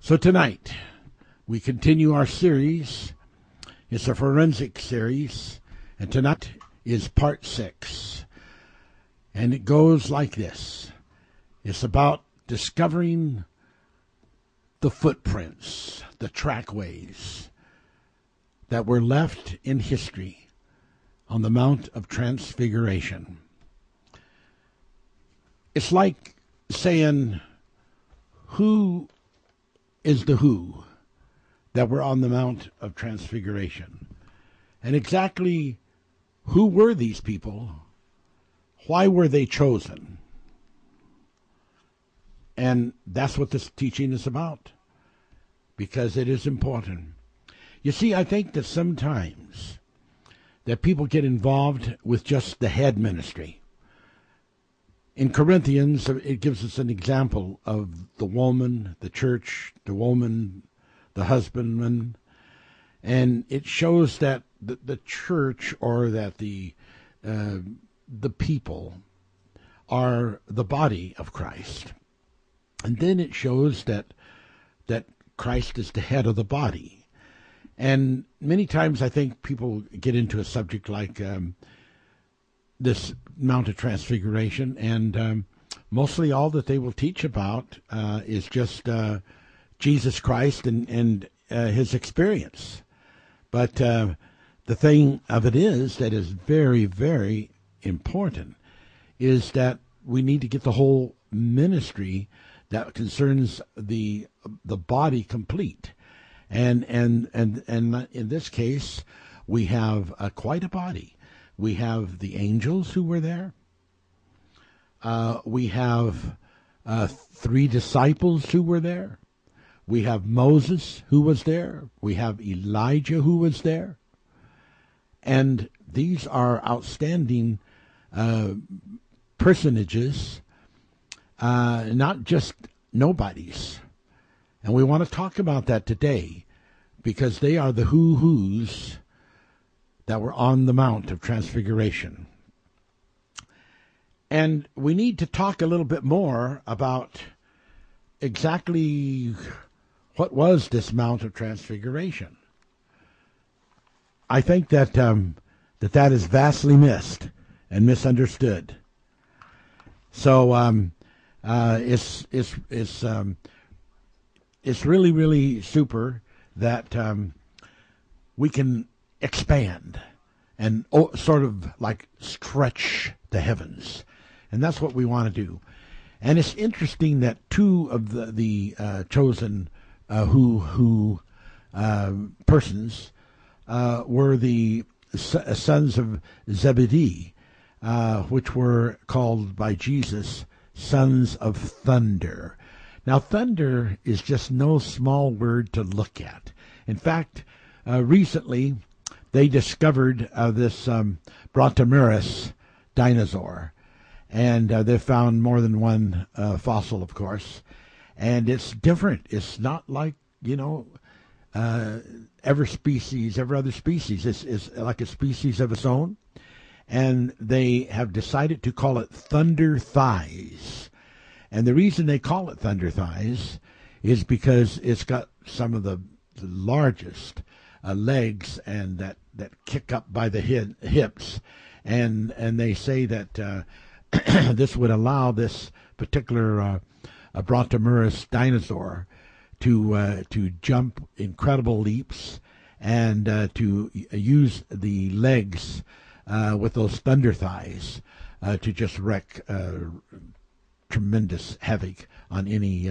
So tonight, we continue our series. It's a forensic series, and tonight is part six. And it goes like this it's about discovering the footprints, the trackways that were left in history on the Mount of Transfiguration. It's like saying, Who is the who that were on the Mount of Transfiguration? And exactly who were these people? Why were they chosen? And that's what this teaching is about, because it is important. You see, I think that sometimes that people get involved with just the head ministry. In Corinthians, it gives us an example of the woman, the church, the woman, the husbandman, and it shows that the, the church or that the uh, the people are the body of Christ, and then it shows that that Christ is the head of the body, and many times I think people get into a subject like um, this Mount of Transfiguration, and um, mostly all that they will teach about uh, is just uh, Jesus Christ and and uh, his experience. But uh, the thing of it is that is very very important is that we need to get the whole ministry that concerns the the body complete, and and and and in this case, we have uh, quite a body we have the angels who were there. Uh, we have uh, three disciples who were there. We have Moses who was there. We have Elijah who was there. And these are outstanding uh, personages, uh, not just nobodies. And we want to talk about that today because they are the who who's that were on the Mount of Transfiguration. And we need to talk a little bit more about exactly what was this Mount of Transfiguration. I think that um, that that is vastly missed and misunderstood. So um, uh, it's it's it's um, it's really really super that um, we can expand and oh, sort of like stretch the heavens. And that's what we want to do. And it's interesting that two of the, the uh, chosen uh, who who uh, persons uh, were the uh, sons of Zebedee, uh, which were called by Jesus sons of thunder. Now, thunder is just no small word to look at. In fact, recently they discovered uh, this um, dinosaur, and uh, they found more than one uh, fossil, of course, and it's different. It's not like you know uh, every species, every other species. It's, it's like a species of its own, and they have decided to call it thunder thighs. And the reason they call it thunder thighs is because it's got some of the largest uh, legs and that, that kick up by the hips, and and they say that uh, this would allow this particular uh, dinosaur to uh, to jump incredible leaps and uh, to use the legs uh, with those thunder thighs to just wreak tremendous havoc on any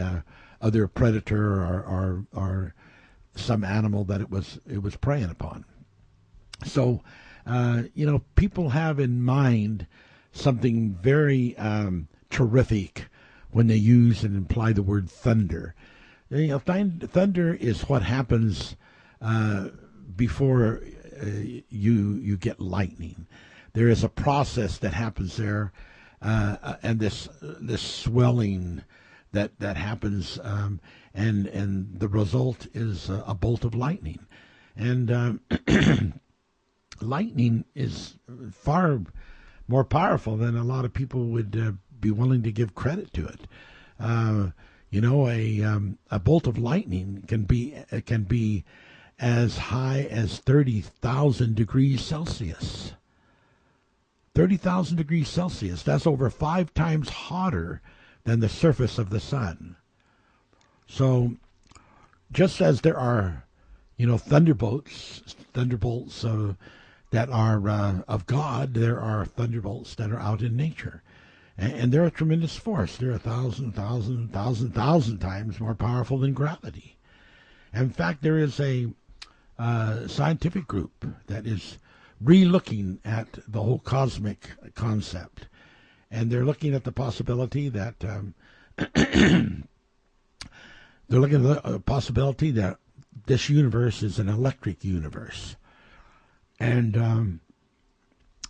other predator or, or, or some animal that it was it was preying upon. So, uh, you know, people have in mind something very um, terrific when they use and imply the word thunder. You know, thunder is what happens uh, before uh, you you get lightning. There is a process that happens there, uh, and this this swelling that that happens, um, and and the result is a, a bolt of lightning, and um, lightning is far more powerful than a lot of people would uh, be willing to give credit to it. Uh, You know, a um, a bolt of lightning can be can be as high as thirty thousand degrees Celsius. Thirty thousand degrees Celsius. That's over five times hotter than the surface of the sun. So, just as there are, you know, thunderbolts, thunderbolts uh, that are uh, of God, there are thunderbolts that are out in nature. And, and they're a tremendous force. They're a thousand, thousand, thousand, thousand times more powerful than gravity. In fact, there is a uh, scientific group that is re-looking at the whole cosmic concept, and they're looking at the possibility that um, they're looking at the possibility that this universe is an electric universe, and um,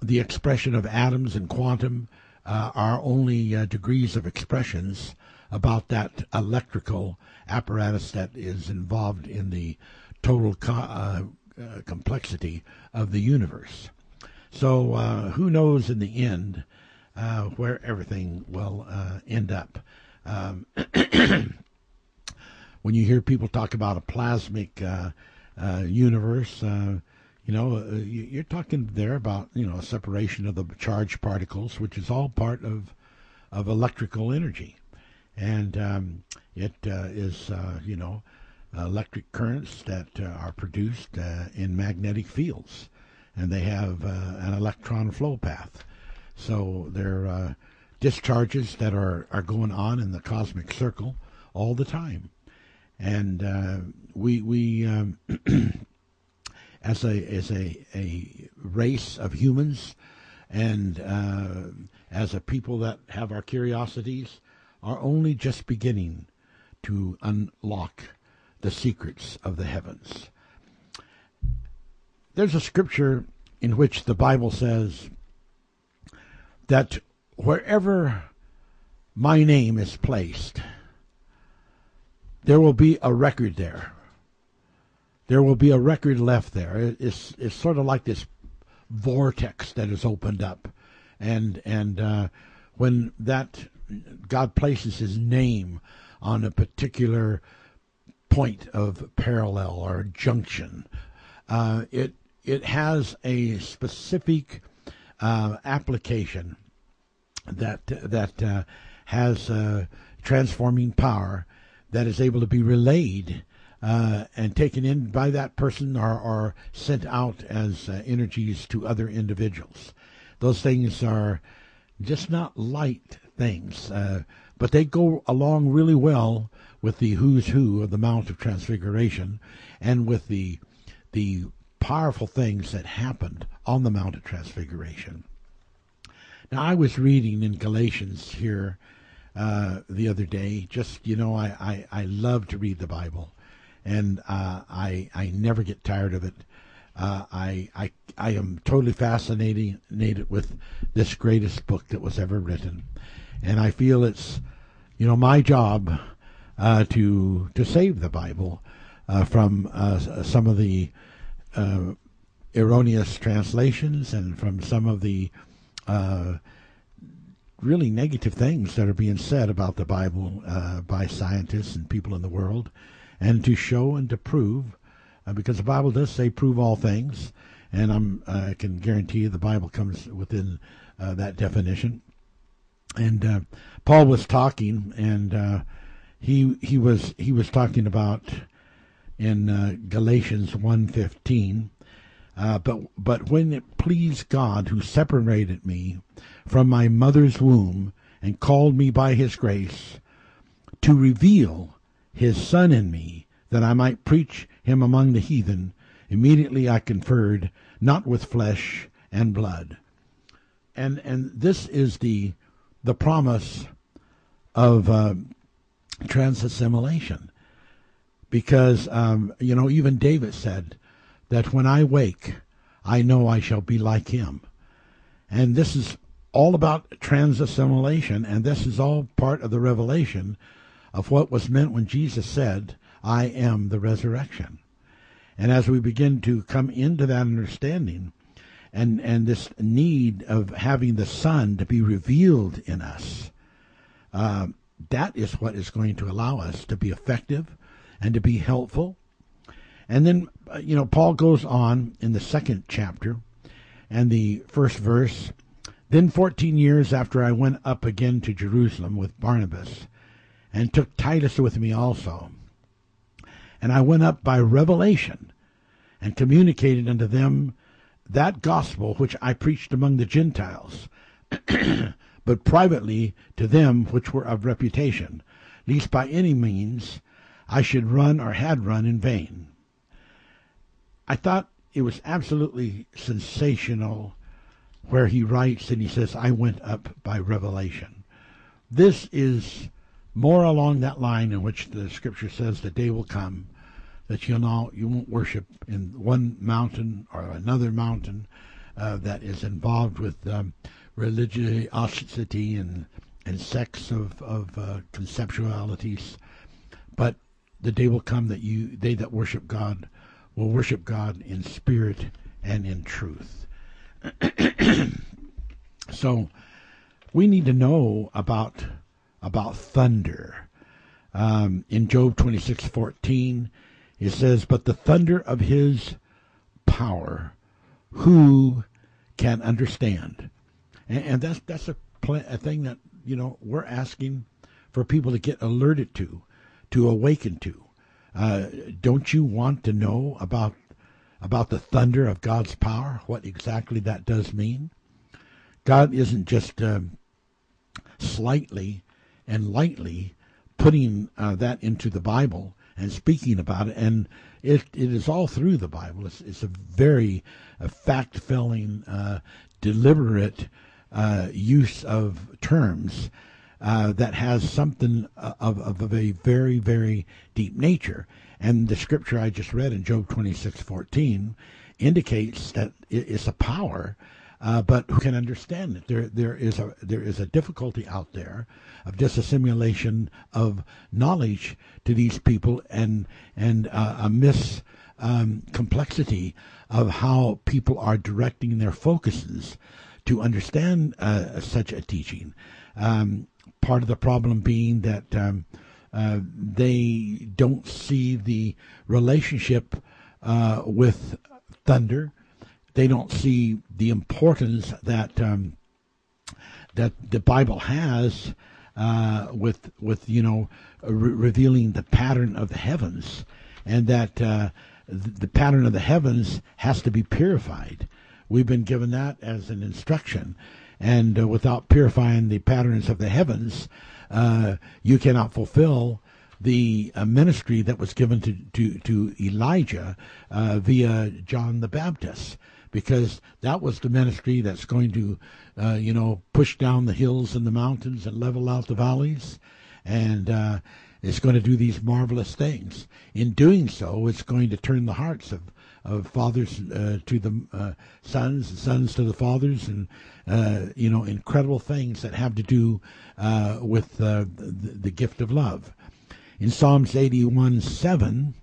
the expression of atoms and quantum uh, are only uh, degrees of expressions about that electrical apparatus that is involved in the total co- uh, uh complexity of the universe. So uh, who knows in the end uh, where everything will end up? Um, when you hear people talk about a plasmic universe, you know, uh, you're talking there about you know a separation of the charged particles, which is all part of of electrical energy, and um, it uh, is uh, you know electric currents that uh, are produced uh, in magnetic fields, and they have uh, an electron flow path. So they're discharges that are, are going on in the cosmic circle all the time, and we we um, as a as a a race of humans, and uh, as a people that have our curiosities, are only just beginning to unlock the secrets of the heavens. There's a scripture in which the Bible says that wherever my name is placed, there will be a record there there will be a record left there. It's it's sort of like this vortex that is opened up, and and uh, when that God places His name on a particular point of parallel or junction, uh, it it has a specific uh, application that that uh, has uh, transforming power that is able to be relayed uh, and taken in by that person or, or sent out as uh, energies to other individuals. Those things are just not light things, uh, but they go along really well with the who's who of the Mount of Transfiguration and with the the powerful things that happened on the Mount of Transfiguration. Now, I was reading in Galatians here uh, the other day. Just you know, I, I, I love to read the Bible, and uh, I I never get tired of it. Uh, I I I am totally fascinated with this greatest book that was ever written, and I feel it's you know my job uh, to to save the Bible uh, from some of the erroneous translations and from some of the really negative things that are being said about the Bible by scientists and people in the world and to show and to prove, uh, because the Bible does say prove all things, and I'm, I can guarantee you the Bible comes within uh, that definition. And uh, Paul was talking, and uh, he he was he was talking about in uh, Galatians 1.15, uh, but but when it pleased God who separated me from my mother's womb and called me by His grace to reveal his son in me, that I might preach him among the heathen, immediately I conferred not with flesh and blood. And and this is the the promise of uh, transassimilation, because um, you know even David said that when I wake, I know I shall be like him, and this is all about trans assimilation, and this is all part of the revelation of what was meant when Jesus said, I am the resurrection. And as we begin to come into that understanding and, and this need of having the Son to be revealed in us, uh, that is what is going to allow us to be effective and to be helpful. And then, uh, you know, Paul goes on in the second chapter and the first verse. Then, 14 years after I went up again to Jerusalem with Barnabas, and took Titus with me also. And I went up by revelation and communicated unto them that gospel which I preached among the Gentiles, but privately to them which were of reputation, lest by any means I should run or had run in vain. I thought it was absolutely sensational where he writes and he says, I went up by revelation. This is more along that line in which the scripture says the day will come that you'll know you won't worship in one mountain or another mountain uh, that is involved with um, religiosity and and sects of of uh, conceptualities, but the day will come that you they that worship God will worship God in spirit and in truth. so we need to know about about thunder. Um, in Job twenty six fourteen, it says, "But the thunder of His power, who can understand?" And, and that's that's a, pl- a thing that you know we're asking for people to get alerted to, to awaken to. Uh, don't you want to know about about the thunder of God's power? What exactly that does mean? God isn't just um, slightly and lightly putting uh, that into the Bible and speaking about it, and it it is all through the Bible. It's, it's a very uh, fact filling, uh, deliberate uh, use of terms uh, that has something uh, of, of a very very deep nature. And the scripture I just read in Job twenty six fourteen indicates that it's a power uh, but who can understand it? There, there is a there is a difficulty out there of disassimilation of knowledge to these people, and and uh, a miss um, complexity of how people are directing their focuses to understand uh, such a teaching. Um, part of the problem being that um, uh, they don't see the relationship uh, with thunder they don't see the importance that um, that the Bible has uh, with with you know re- revealing the pattern of the heavens, and that uh, the pattern of the heavens has to be purified. We've been given that as an instruction, and uh, without purifying the patterns of the heavens, uh, you cannot fulfill the uh, ministry that was given to to, to Elijah uh, via John the Baptist because that was the ministry that's going to, uh, you know, push down the hills and the mountains and level out the valleys, and uh, it's going to do these marvelous things. In doing so, it's going to turn the hearts of of fathers uh, to the uh, sons, and sons to the fathers, and uh, you know, incredible things that have to do uh, with the, the gift of love. In Psalms 81 7,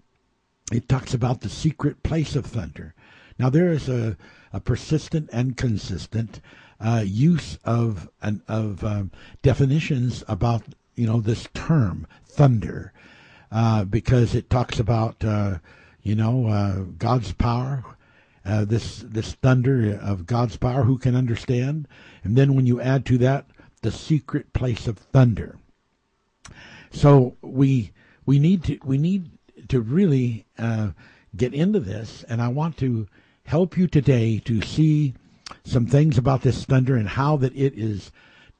it talks about the secret place of thunder. Now there is a, a persistent and consistent uh, use of an, of um, definitions about you know this term thunder uh, because it talks about uh, you know uh, God's power. Uh, this this thunder of God's power, who can understand? And then when you add to that the secret place of thunder, so we we need to we need to really uh, get into this, and I want to help you today to see some things about this thunder and how that it is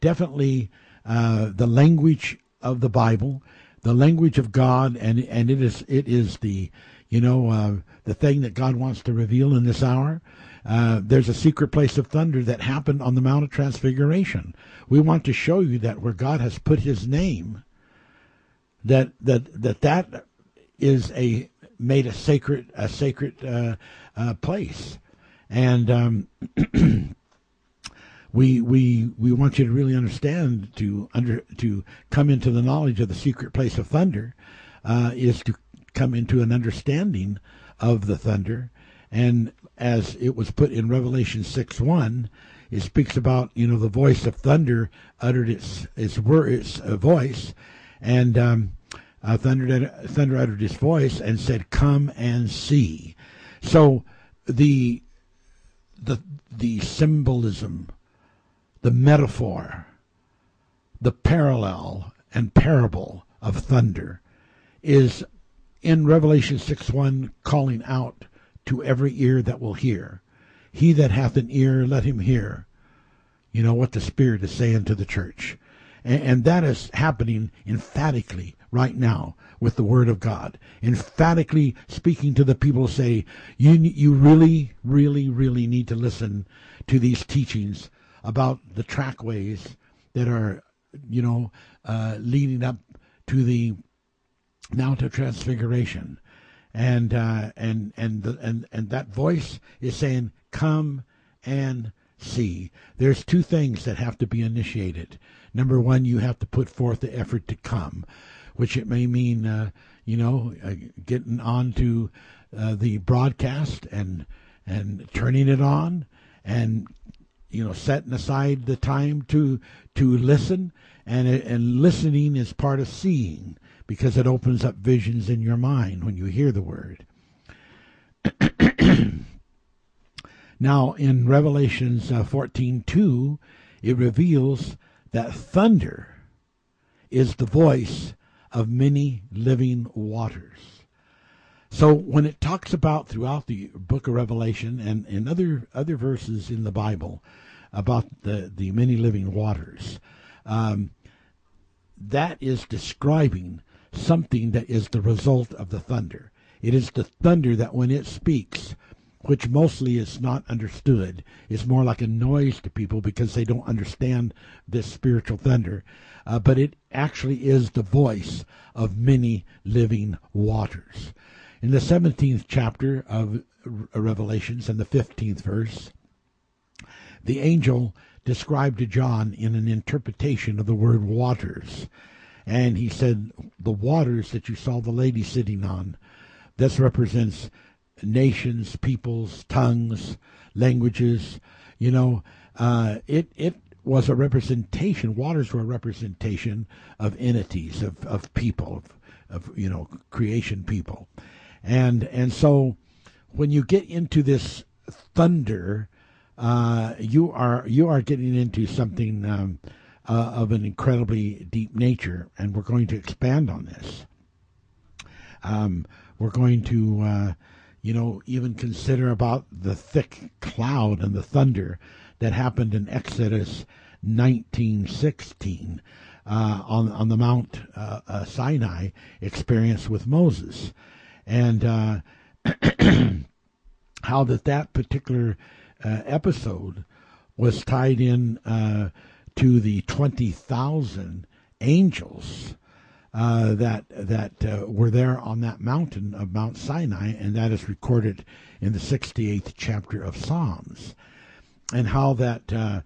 definitely uh, the language of the Bible, the language of God, and and it is it is the you know uh, the thing that God wants to reveal in this hour. Uh, there's a secret place of thunder that happened on the Mount of Transfiguration. We want to show you that where God has put His name, that that that that is a made a sacred a sacred uh, uh, place, and um, we we we want you to really understand to under to come into the knowledge of the secret place of thunder uh, is to come into an understanding of the thunder, and as it was put in Revelation six one, it speaks about you know the voice of thunder uttered its its word its uh, voice, and um, uh, thunder thunder uttered its voice and said, "Come and see." So the the the symbolism, the metaphor, the parallel and parable of thunder is in Revelation 6 1 calling out to every ear that will hear. He that hath an ear, let him hear. You know what the Spirit is saying to the church. And, and that is happening emphatically right now with the Word of God. Emphatically speaking to the people, say, you, you really, really, really need to listen to these teachings about the trackways that are, you know, uh, leading up to the Mount of Transfiguration, and uh, and and the, and and that voice is saying, "Come and see." There's two things that have to be initiated. Number one, you have to put forth the effort to come, which it may mean, uh, you know, uh, getting onto uh, the broadcast and and turning it on, and you know, setting aside the time to to listen, and and listening is part of seeing because it opens up visions in your mind when you hear the word. now, in Revelations uh, 14:2, it reveals that thunder is the voice of many living waters. So when it talks about throughout the book of Revelation and in other other verses in the Bible about the the many living waters, um, that is describing something that is the result of the thunder. It is the thunder that when it speaks, which mostly is not understood, is more like a noise to people because they don't understand this spiritual thunder. Uh, but it actually is the voice of many living waters. In the 17th chapter of Revelations and the 15th verse, the angel described to John in an interpretation of the word waters and he said, The waters that you saw the lady sitting on, this represents nations, peoples, tongues, languages. You know, uh, it, it was a representation, waters were a representation of entities, of, of people, of, of, you know, creation people. And, and so when you get into this thunder, uh, you are you are getting into something um, uh, of an incredibly deep nature, and we're going to expand on this. Um, we're going to, uh, you know, even consider about the thick cloud and the thunder that happened in Exodus 1916 uh, on on the Mount uh, uh, Sinai experience with Moses, and uh, how that that particular episode was tied in to the 20,000 angels uh, that that uh, were there on that mountain of Mount Sinai, and that is recorded in the 68th chapter of Psalms, and how that uh,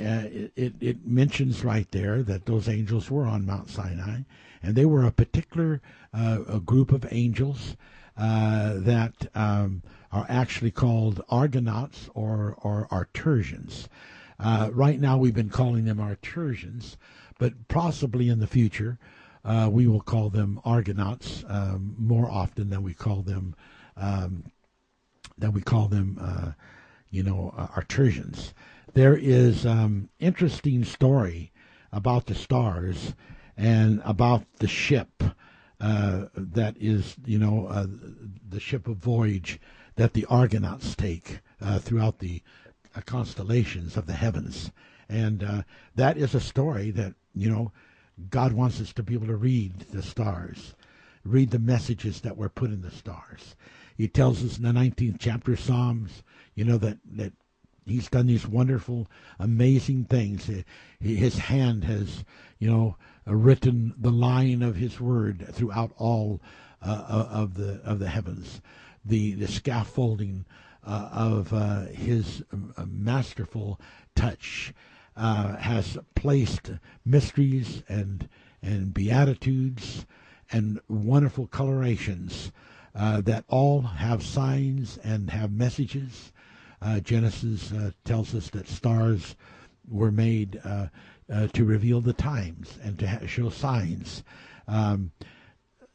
uh it, it mentions right there that those angels were on Mount Sinai, and they were a particular uh, a group of angels uh, that um, are actually called Argonauts or or Arturians. Uh, right now, we've been calling them Arturians, but possibly in the future, uh, we will call them Argonauts um, more often than we call them um, than we call them, uh, you know, uh, Arturians. There is um, interesting story about the stars and about the ship uh, that is, you know, uh, the ship of voyage that the Argonauts take uh, throughout the uh, constellations of the heavens. And uh, that is a story that, you know, God wants us to be able to read the stars, read the messages that were put in the stars. He tells us in the 19th chapter of Psalms, you know, that, that he's done these wonderful, amazing things. His hand has, you know, written the line of his word throughout all uh, of the of the heavens. The the scaffolding uh, of uh, his uh, masterful touch uh, has placed mysteries and and beatitudes and wonderful colorations uh, that all have signs and have messages Uh, Genesis uh, tells us that stars were made uh, uh, to reveal the times and to ha- show signs. Um,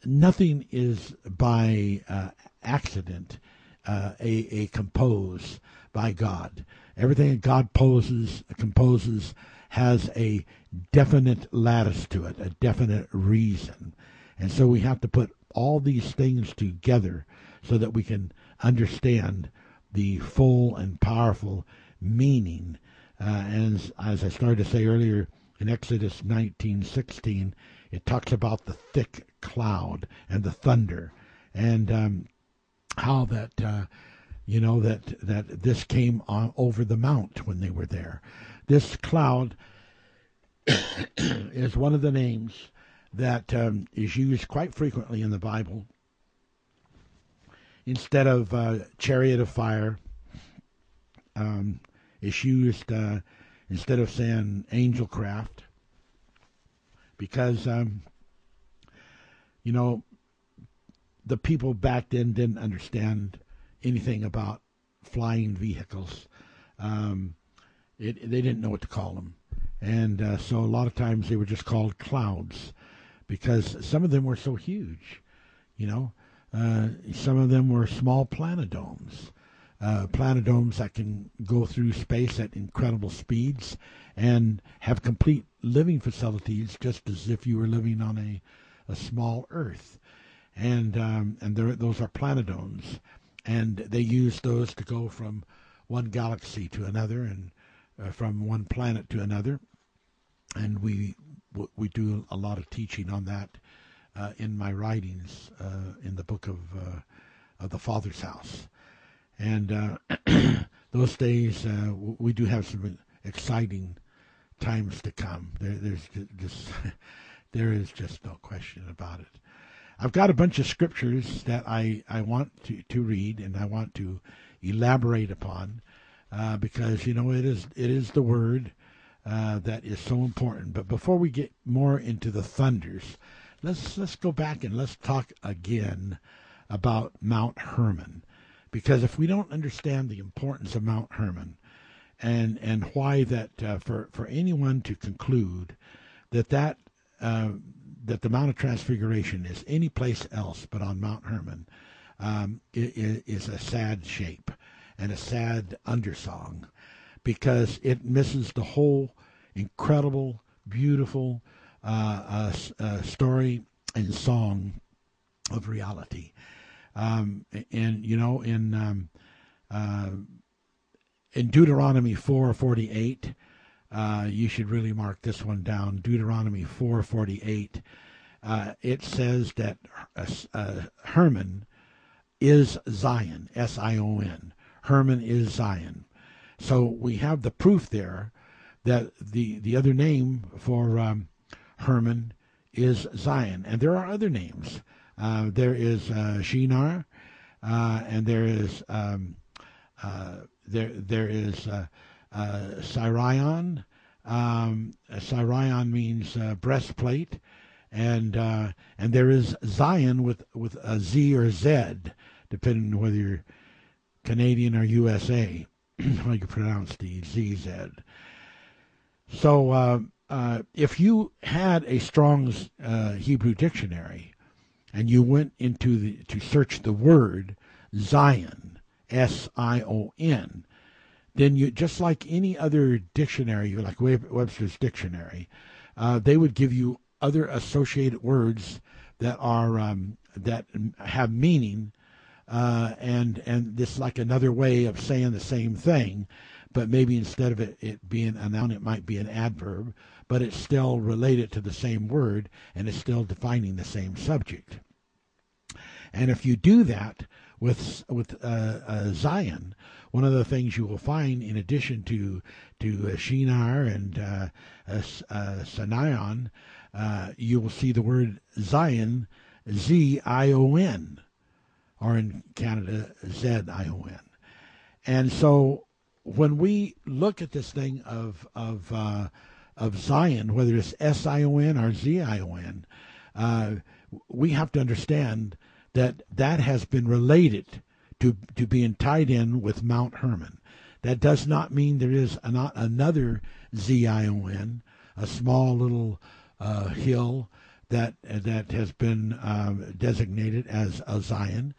nothing is by uh, accident a, a compose by God. Everything that God poses, composes has a definite lattice to it, a definite reason. And so we have to put all these things together so that we can understand the full and powerful meaning. Uh, and as I started to say earlier, in Exodus 19:16, it talks about the thick cloud and the thunder, and um, how that uh, you know that that this came on over the mount when they were there. This cloud is one of the names that um, is used quite frequently in the Bible. Instead of uh, chariot of fire, um, it's used uh, instead of saying angel craft because um, you know the people back then didn't understand anything about flying vehicles. Um, it, they didn't know what to call them. And uh, so a lot of times they were just called clouds because some of them were so huge, you know. Uh, some of them were small planidomes, uh, planidomes that can go through space at incredible speeds and have complete living facilities just as if you were living on a, a small Earth. And, um, and those are planidomes and they use those to go from one galaxy to another and uh, from one planet to another. And we we do a lot of teaching on that uh, in my writings uh, in the book of uh, of the Father's House. And uh, those days uh, we do have some exciting times to come. There, there's just there is just no question about it. I've got a bunch of scriptures that I, I want to, to read and I want to elaborate upon uh, because you know it is it is the word uh, that is so important. But before we get more into the thunders, let's let's go back and let's talk again about Mount Hermon, because if we don't understand the importance of Mount Hermon, and and why that uh, for for anyone to conclude that that uh, that the Mount of Transfiguration is any place else but on Mount Hermon um, is a sad shape and a sad undersong because it misses the whole incredible, beautiful uh, uh, uh, story and song of reality. Um, and you know, in um, uh, in Deuteronomy four forty eight, uh, you should really mark this one down. Deuteronomy 4:48. Uh, it says that uh, uh, Hermon is Zion, S-I-O-N. Hermon is Zion. So we have the proof there that the the other name for um, Hermon is Zion, and there are other names. Uh, there is uh, Shinar, and there is um, there there is uh, Sirion. Um, Sirion means uh, breastplate, and uh, and there is Zion with with a Z or Z, depending on whether you're Canadian or USA, how you pronounce the ZZ. So uh, uh, if you had a Strong's uh, Hebrew dictionary, and you went into the to search the word Zion, S I O N, then you just like any other dictionary, like Webster's dictionary, uh, they would give you other associated words that are um, that have meaning, uh, and and this like another way of saying the same thing, but maybe instead of it, it being a noun, it might be an adverb, but it's still related to the same word and it's still defining the same subject. And if you do that with with uh, uh, Zion, one of the things you will find, in addition to to uh, Shinar and uh, uh, uh Sanion, uh, you will see the word Zion, Z I O N, or in Canada Z I O N. And so when we look at this thing of of of Zion, whether it's S I O N or Z I O N, we have to understand that that has been related to, to being tied in with Mount Hermon. That does not mean there is not another Zion, a small little uh, hill that that has been um, designated as a Zion.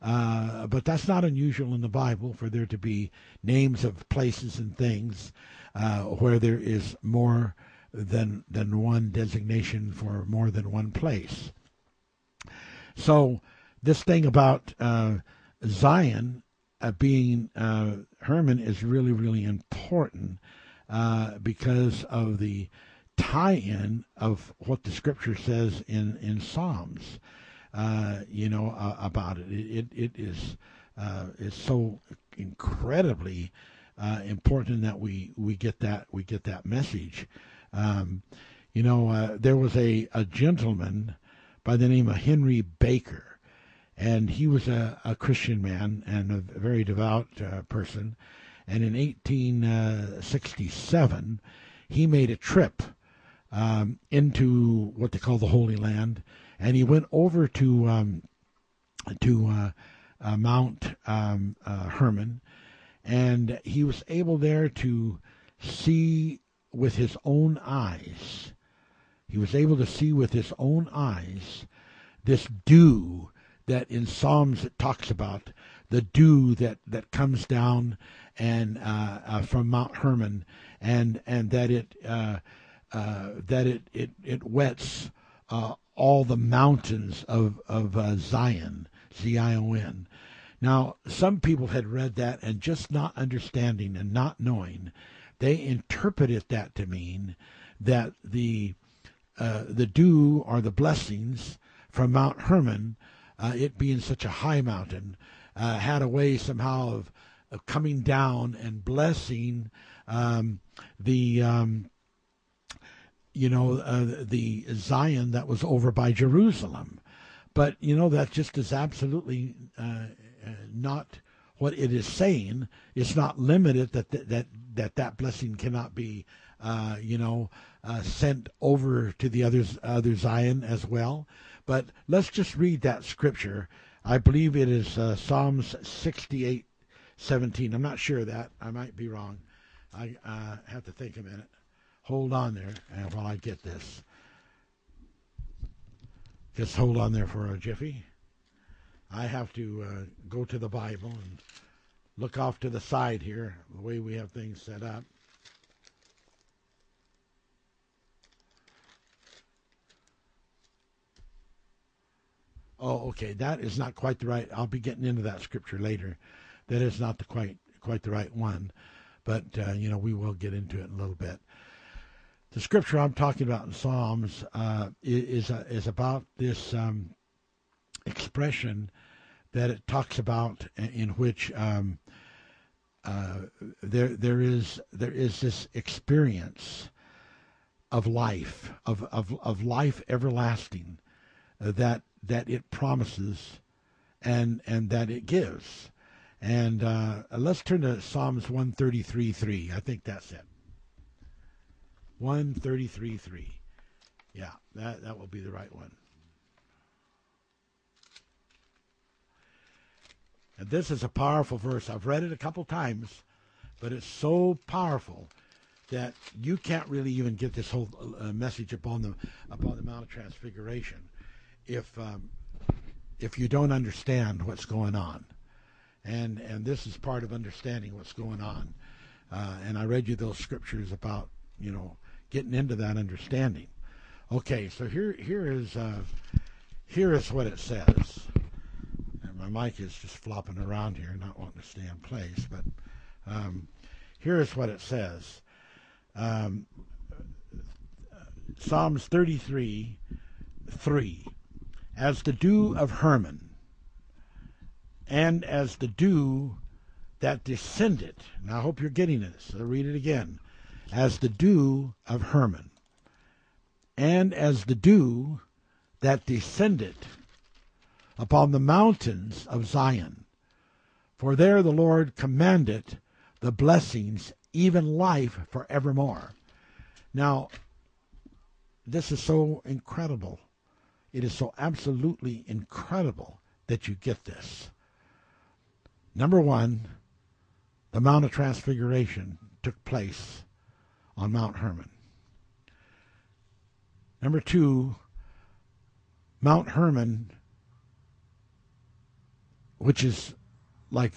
Uh, but that's not unusual in the Bible for there to be names of places and things uh, where there is more than than one designation for more than one place. So this thing about uh, Zion uh, being uh, Hermon is really really important uh, because of the tie-in of what the Scripture says in in Psalms. Uh, you know about it. It it, it is is so incredibly important that we we get that we get that message. Um, you know, uh, there was a, a gentleman by the name of Henry Baker, and he was a, a Christian man and a very devout uh, person. And in 1867, he made a trip um, into what they call the Holy Land, and he went over to um, to uh, uh, Mount um, uh, Hermon, and he was able there to see with his own eyes. He was able to see with his own eyes this dew that in Psalms it talks about the dew that, that comes down and uh, uh, from Mount Hermon, and and that it uh, uh that it it it wets uh, all the mountains of of uh, Zion, Z I O N. Now, some people had read that and just not understanding and not knowing they interpreted that to mean that the uh, the dew or the blessings from Mount Hermon, uh, it being such a high mountain, uh, had a way somehow of, of coming down and blessing um, the um, you know uh, the Zion that was over by Jerusalem. But you know that just is absolutely uh, not what it is saying. It's not limited that that that that, that blessing cannot be, uh, you know, uh, sent over to the others other Zion as well. But let's just read that scripture. I believe it is uh, Psalms 68, 17. I'm not sure of that. I might be wrong. I uh, have to think a minute. Hold on there uh, while I get this. Just hold on there for a jiffy. I have to uh, go to the Bible and look off to the side here, the way we have things set up. Oh, okay. That is not quite the right. I'll be getting into that scripture later. That is not the quite quite the right one, but uh, you know we will get into it in a little bit. The scripture I'm talking about in Psalms uh, is uh, is about this um, expression that it talks about in which um, uh, there there is there is this experience of life of of, of life everlasting uh, that that it promises and and that it gives. And uh, let's turn to Psalms 133 3 I think that's it. 133 3 yeah that that will be the right one And this is a powerful verse. I've read it a couple times, but it's so powerful that you can't really even get this whole uh, message upon the upon the Mount of Transfiguration if um, if you don't understand what's going on. And and this is part of understanding what's going on. Uh, and I read you those scriptures about you know getting into that understanding. Okay, so here here is uh, here is what it says my mic is just flopping around here, not wanting to stay in place. But um, here's what it says um, Psalms 33 3. As the dew of Hermon, and as the dew that descended. Now, I hope you're getting this. I'll read it again. As the dew of Hermon, and as the dew that descended upon the mountains of Zion. For there the Lord commanded the blessings, even life forevermore. Now, this is so incredible. It is so absolutely incredible that you get this. Number one, the the Mount of Transfiguration took place on Mount Hermon. Number two, Mount Hermon, which is like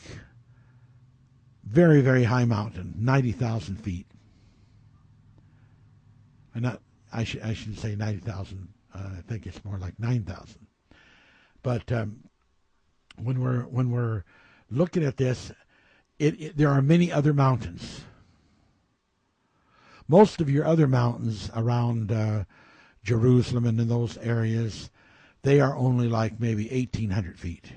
very, very high mountain, 90,000 feet. And not, I, should I should say 90,000. Uh, I think it's more like 9,000. But um, when we're when we're looking at this, it, it, there are many other mountains. Most of your other mountains around uh, Jerusalem and in those areas, they are only like maybe 1,800 feet,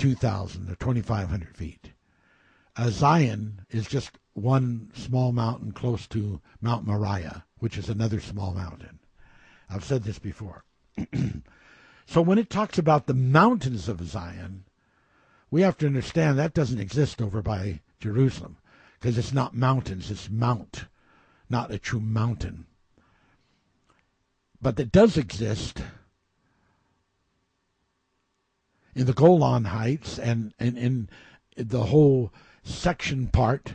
2,000 or 2,500 feet. Uh, Zion is just one small mountain close to Mount Moriah, which is another small mountain. I've said this before. so when it talks about the mountains of Zion, we have to understand that doesn't exist over by Jerusalem because it's not mountains, it's mount, not a true mountain. But that does exist in the Golan Heights and in the whole section part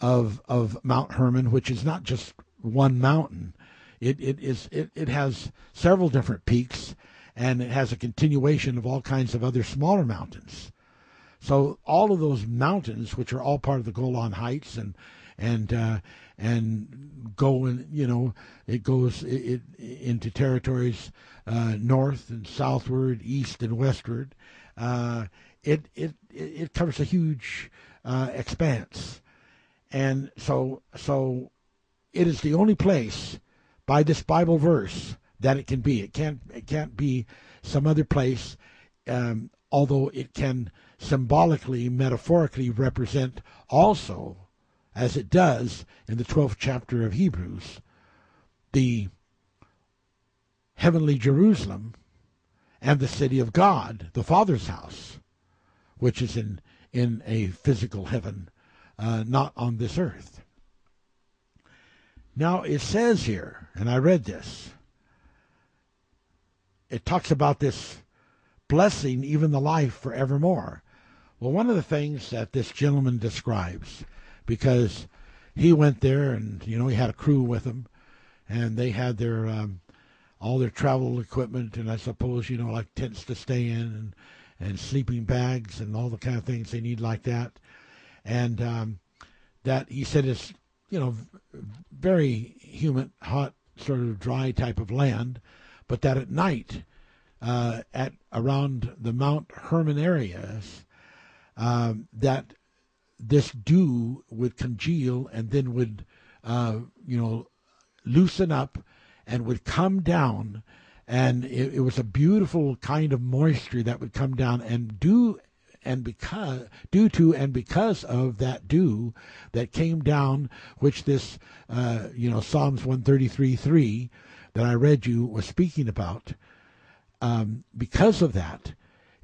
of of Mount Hermon, which is not just one mountain. It it is it, it has several different peaks and it has a continuation of all kinds of other smaller mountains. So all of those mountains, which are all part of the Golan Heights and and uh, and go and you know it goes it, it into territories uh, north and southward, east and westward. Uh, it it it covers a huge uh, expanse, and so so it is the only place by this Bible verse that it can be. It can't it can't be some other place, um, although it can symbolically, metaphorically represent also, as it does in the 12th chapter of Hebrews, the heavenly Jerusalem and the city of God, the Father's house, which is in, in a physical heaven, uh, not on this earth. Now it says here, and I read this, it talks about this blessing, even the life forevermore. Well, one of the things that this gentleman describes, because he went there and you know he had a crew with him, and they had their um, all their travel equipment, and I suppose you know like tents to stay in and and sleeping bags and all the kind of things they need like that, and um, that he said is you know very humid, hot, sort of dry type of land, but that at night, uh, at around the Mount Hermon areas, um, that this dew would congeal and then would, uh, you know, loosen up and would come down. And it, it, was a beautiful kind of moisture that would come down and do and because due to and because of that dew that came down, which this uh, you know Psalms one thirty three three that I read you was speaking about. Um, because of that,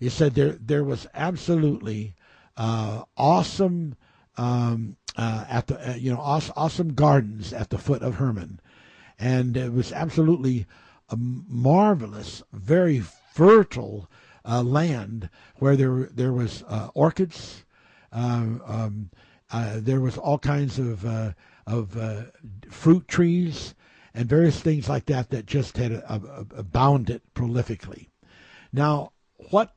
it said there there was absolutely uh, awesome um, uh, at the uh, you know awesome, awesome gardens at the foot of Hermon, and it was absolutely a marvelous, very fertile uh, land where there there was uh, orchids, um, um uh, there was all kinds of of fruit trees and various things like that that just had abounded prolifically. Now, what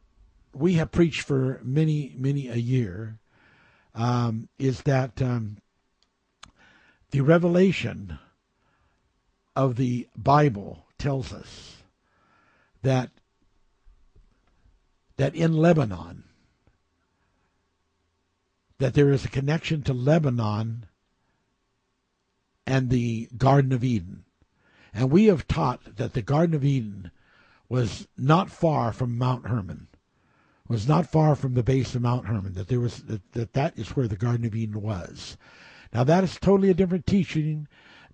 we have preached for many, many a year um, is that um, the revelation of the Bible tells us that that in Lebanon that there is a connection to Lebanon and the Garden of Eden. And we have taught that the Garden of Eden was not far from Mount Hermon was not far from the base of Mount Hermon. That there was that, that that is where the Garden of Eden was. Now that is totally a different teaching,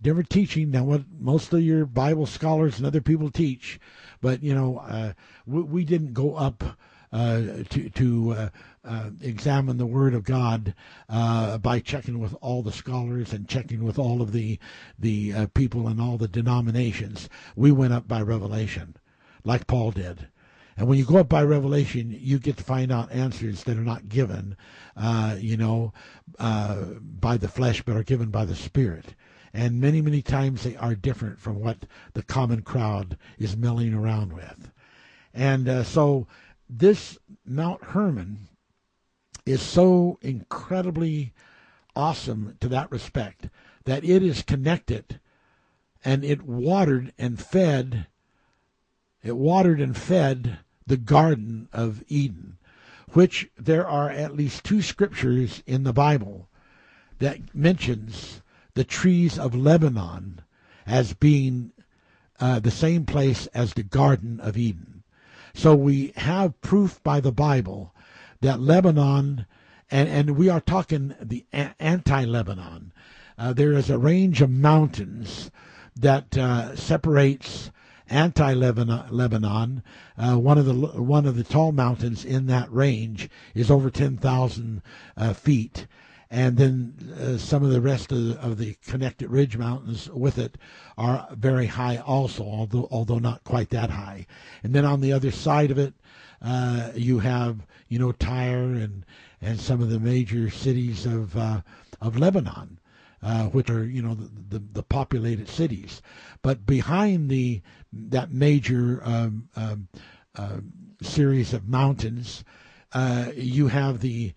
different teaching than what most of your Bible scholars and other people teach. But you know, uh, we, we, didn't go up. Uh, to to uh, uh examine the Word of God uh, by checking with all the scholars and checking with all of the the uh, people and all the denominations. We went up by revelation, like Paul did, And when you go up by revelation, you get to find out answers that are not given, uh, you know, uh, by the flesh, but are given by the Spirit. And many, many times they are different from what the common crowd is milling around with. And uh, so this Mount Hermon is so incredibly awesome to that respect that it is connected and it watered and fed it watered and fed the garden of Eden which there are at least two scriptures in the Bible that mentions the trees of Lebanon as being uh, the same place as the Garden of Eden. So we have proof by the Bible that Lebanon, and, and we are talking the anti Lebanon, uh, there is a range of mountains that uh, separates anti-Lebanon. Uh, one of the one of the tall mountains in that range is over ten thousand uh, feet, and then uh, some of the rest of the, of the connected ridge mountains with it are very high also, although although not quite that high. And then on the other side of it, uh, you have you know Tyre and and some of the major cities of uh, of Lebanon uh, which are you know the, the, the, populated cities. But behind the that major um, um, uh, series of mountains, uh, you have the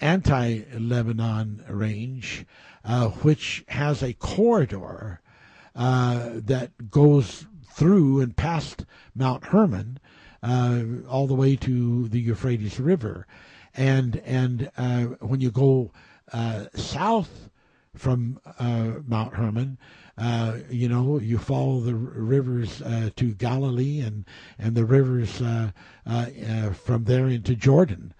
anti-Lebanon range, uh, which has a corridor uh, that goes through and past Mount Hermon. Uh, all the way to the Euphrates River, and and when you go south from uh, Mount Hermon. Uh, you know, you follow the rivers uh, to Galilee and and the rivers uh, uh, uh, from there into Jordan,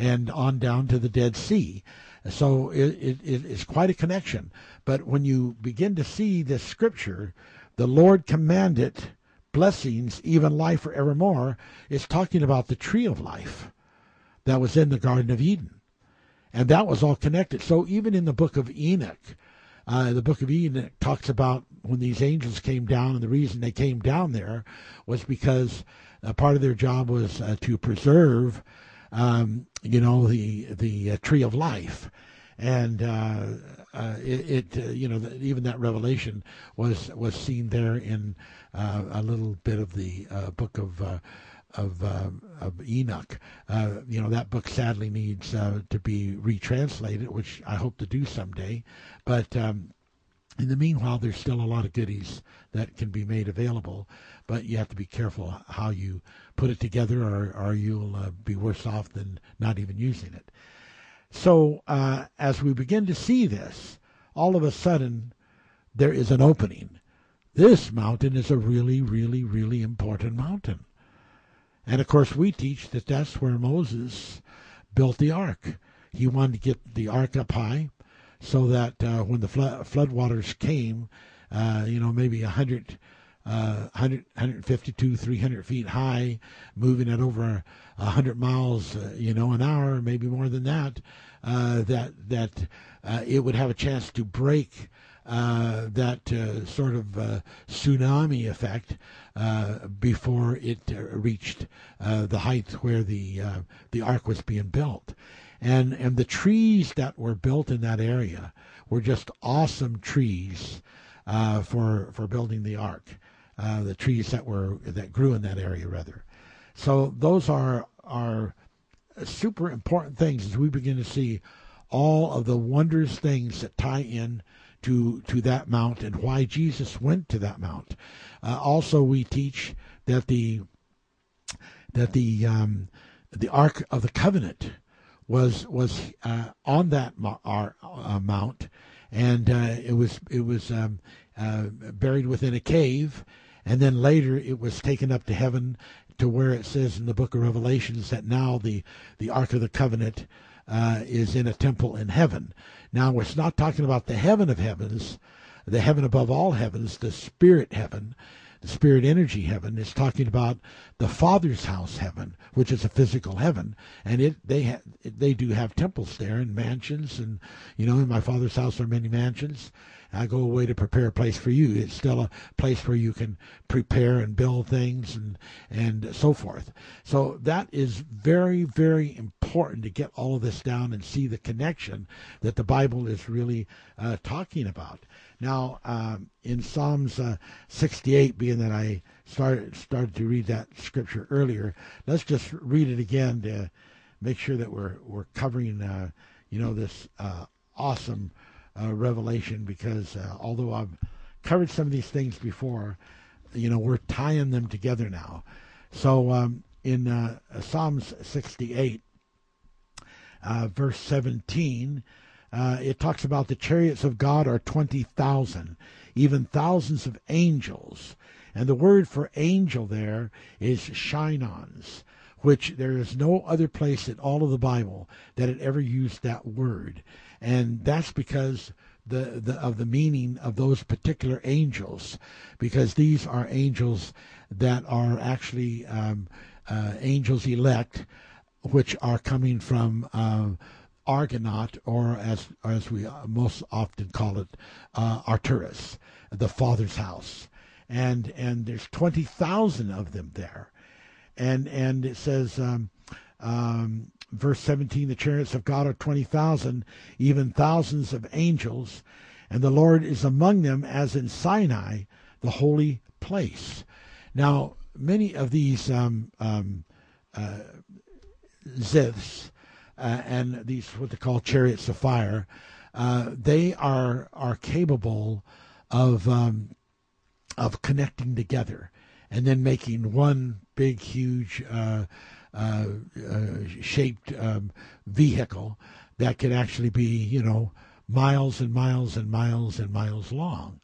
and on down to the Dead Sea. So it, it, it is quite a connection. But when you begin to see this scripture, the Lord commanded blessings, even life forevermore, is talking about the tree of life that was in the Garden of Eden and that was all connected. So even in the book of Enoch, uh, the book of Enoch talks about when these angels came down, and the reason they came down there was because uh, part of their job was uh, to preserve, um, you know, the the uh, tree of life, and uh, uh, it, it you know the, even that revelation was was seen there in a little bit of the book of of, uh, of Enoch. Uh, you know, that book sadly needs uh, to be retranslated, which I hope to do someday. But um, in the meanwhile, there's still a lot of goodies that can be made available, but you have to be careful how you put it together, or, or you'll uh, be worse off than not even using it. So, uh, as we begin to see this, all of a sudden, there is an opening. This mountain is a really, really, really important mountain. And of course, we teach that that's where Moses built the ark. He wanted to get the ark up high so that uh, when the flood, waters came, uh, you know, maybe a 100, uh, 100, 152, 300 feet high, moving at over 100 miles, uh, you know, an hour, maybe more than that, uh, that, that uh, it would have a chance to break uh, that uh, sort of uh, tsunami effect uh, before it uh, reached the height where the the ark was being built, and and the trees that were built in that area were just awesome trees for for building the ark. The trees that were that grew in that area rather, so those are are super important things as we begin to see all of the wondrous things that tie in to to that mount and why Jesus went to that mount. Uh, also, we teach that the that the um, the Ark of the Covenant was was uh, on that our, uh, mount, and uh, it was it was um, uh, buried within a cave, and then later it was taken up to heaven to where it says in the book of Revelations that now the the Ark of the Covenant uh, is in a temple in heaven. Now, it's not talking about the heaven of heavens, the heaven above all heavens, the spirit heaven. the spirit energy heaven is talking about the Father's house heaven, which is a physical heaven, and it they ha- they do have temples there and mansions, and you know, in my Father's house are many mansions. I go away to prepare a place for you. It's still a place where you can prepare and build things and and so forth. So that is very very important to get all of this down and see the connection that the Bible is really uh, talking about. Now, um, in Psalms uh, 68, being that I started started to read that scripture earlier, let's just read it again to make sure that we're we're covering, uh, you know, this uh, awesome uh, revelation. Because uh, although I've covered some of these things before, you know, we're tying them together now. So um, in uh, Psalms 68, verse 17 uh, it talks about the chariots of God are 20,000, even thousands of angels. And the word for angel there is shinons, which there is no other place in all of the Bible that it ever used that word. And that's because the, the of the meaning of those particular angels, because these are angels that are actually um, uh, angels elect, which are coming from uh, Argonaut, or as as we most often call it, uh, Arcturus, the Father's house, and and there's twenty thousand of them there, and and it says. Um, um, verse 17 the chariots of god are 20,000 even thousands of angels and the lord is among them as in sinai the holy place. Now many of these um, um, uh, ziths uh, and these what they call chariots of fire, uh, they are are capable of um, of connecting together and then making one big, huge, uh, uh, uh shaped um, vehicle that could actually be, you know, miles and miles and miles and miles long.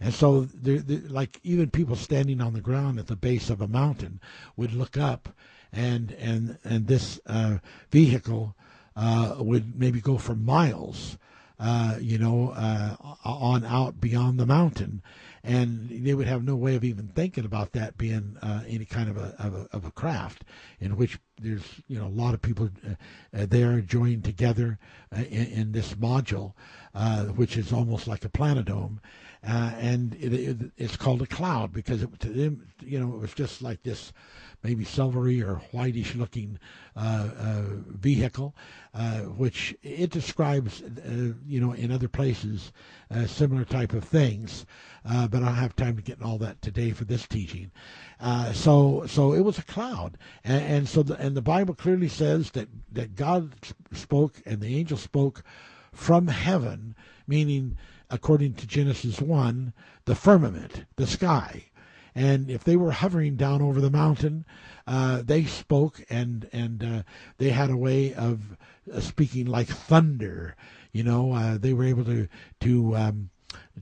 And so, they're, they're, like even people standing on the ground at the base of a mountain would look up, and and and this uh, vehicle uh, would maybe go for miles, uh, you know, uh, on out beyond the mountain, and they would have no way of even thinking about that being uh, any kind of a, of a, of a craft in which there's you know a lot of people uh, uh, there joined together in, in, this module, which is almost like a planetome. And it, it, it's called a cloud because it, to them, you know, it was just like this maybe silvery or whitish looking uh, uh, vehicle, uh, which it describes, uh, you know, in other places, uh, similar type of things. Uh, but I don't have time to get in all that today for this teaching. so, so it was a cloud, and, and so the, and the Bible clearly says that that God spoke and the angel spoke from heaven, meaning according to Genesis 1, the firmament, the sky. And if they were hovering down over the mountain, uh, they spoke and and uh, they had a way of uh, speaking like thunder. You know, uh, they were able to to um,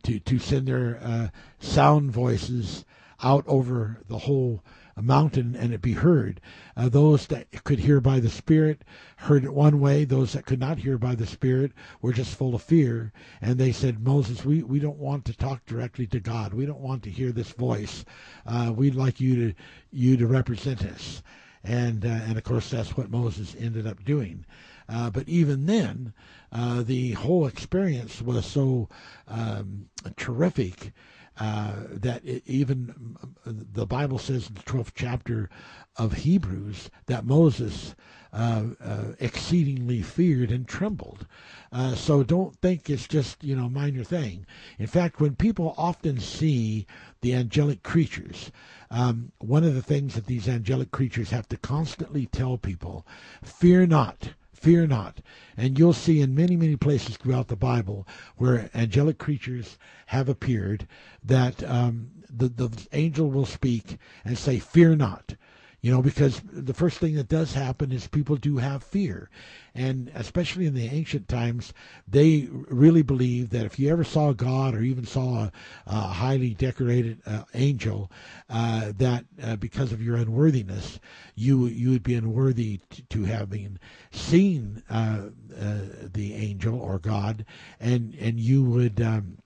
to to send their uh, sound voices out over the whole a mountain and it be heard. Uh, those that could hear by the Spirit heard it one way. Those that could not hear by the Spirit were just full of fear. And they said, Moses, we, we don't want to talk directly to God. We don't want to hear this voice. Uh, we'd like you to you to represent us. And uh, and of course that's what Moses ended up doing. Uh, but even then, uh, the whole experience was so um, terrific uh, that it, even the Bible says in the 12th chapter of Hebrews that Moses uh, uh, exceedingly feared and trembled. Uh, so don't think it's just you know minor thing. In fact, when people often see the angelic creatures, um, one of the things that these angelic creatures have to constantly tell people: fear not Fear not. And you'll see in many, many places throughout the Bible where angelic creatures have appeared that um, the, the angel will speak and say, Fear not. You know, because the first thing that does happen is people do have fear. And especially in the ancient times, they really believed that if you ever saw God or even saw a, a highly decorated uh, angel, uh, that uh, because of your unworthiness, you you would be unworthy to, to having seen uh, uh, the angel or God, and and you would um,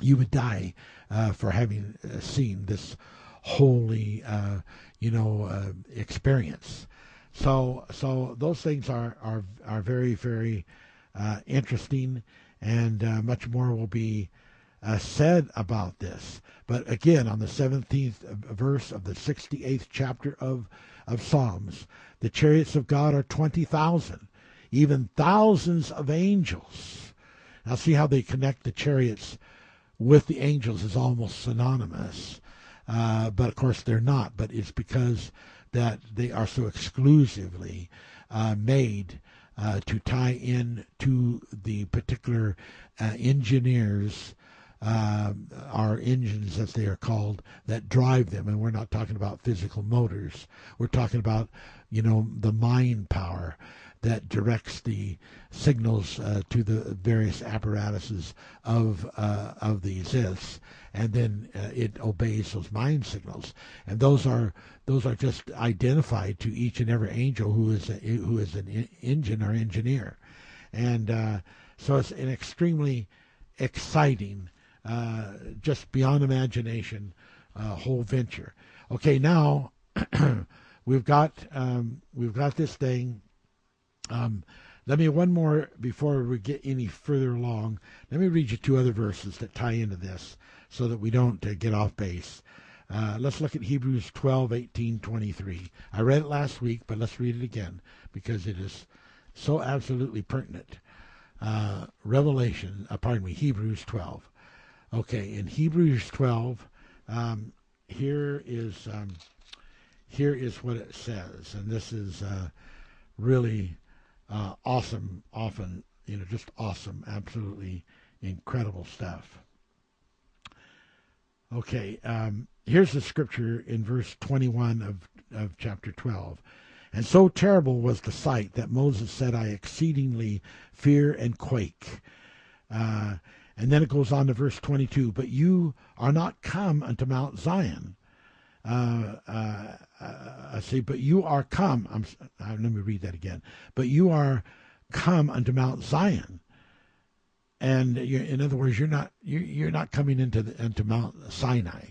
you would die uh, for having seen this holy, you know, uh, experience. So, so those things are are are very very uh, interesting, and uh, much more will be uh, said about this. But again, on the seventeenth verse of the sixty-eighth chapter of of Psalms, the chariots of God are twenty thousand, even thousands of angels. Now, see how they connect the chariots with the angels is almost synonymous. Uh, but of course they're not. But it's because that they are so exclusively uh, made uh, to tie in to the particular uh, engineers, uh, our engines as they are called, that drive them. And we're not talking about physical motors. We're talking about, you know, the mind power that directs the signals uh, to the various apparatuses of uh, of the Ziths, and then uh, it obeys those mind signals. And those are those are just identified to each and every angel who is a, who is an engine or engineer, and uh, so it's an extremely exciting, uh, just beyond imagination, uh, whole venture. Okay, now. we've got um, we've got this thing um, let me one more before we get any further along. Let me read you two other verses that tie into this, so that we don't uh, get off base. Uh, let's look at Hebrews 12, 18, 23. I read it last week, but let's read it again because it is so absolutely pertinent. Uh, Revelation, uh, pardon me, Hebrews 12. Okay, in Hebrews 12, um, here is um, here is what it says, and this is uh, really uh, awesome, often, you know, just awesome, absolutely incredible stuff. Okay, um, here's the scripture in verse 21 of, of chapter 12. And so terrible was the sight that Moses said, I exceedingly fear and quake. Uh, and then it goes on to verse 22 But you are not come unto Mount Zion, uh, uh, uh, see, but you are come. I'm, uh, let me read that again. But you are come unto Mount Zion, and in other words, you're not you're, you're not coming into the, into Mount Sinai.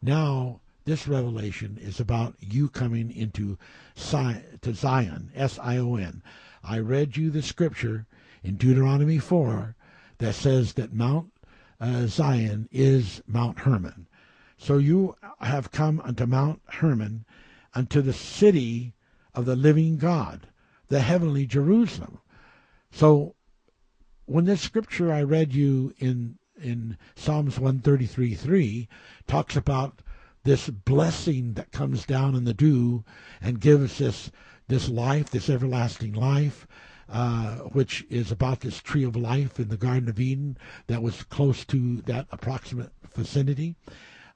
Now, this revelation is about you coming into to Zion, S I O N. I read you the scripture in Deuteronomy 4 that says that Mount uh, Zion is Mount Hermon. So you have come unto Mount Hermon, unto the city of the living God, the heavenly Jerusalem. So when this scripture I read you in in Psalms 133:3 talks about this blessing that comes down in the dew and gives this this life, this everlasting life, uh, which is about this tree of life in the Garden of Eden that was close to that approximate vicinity.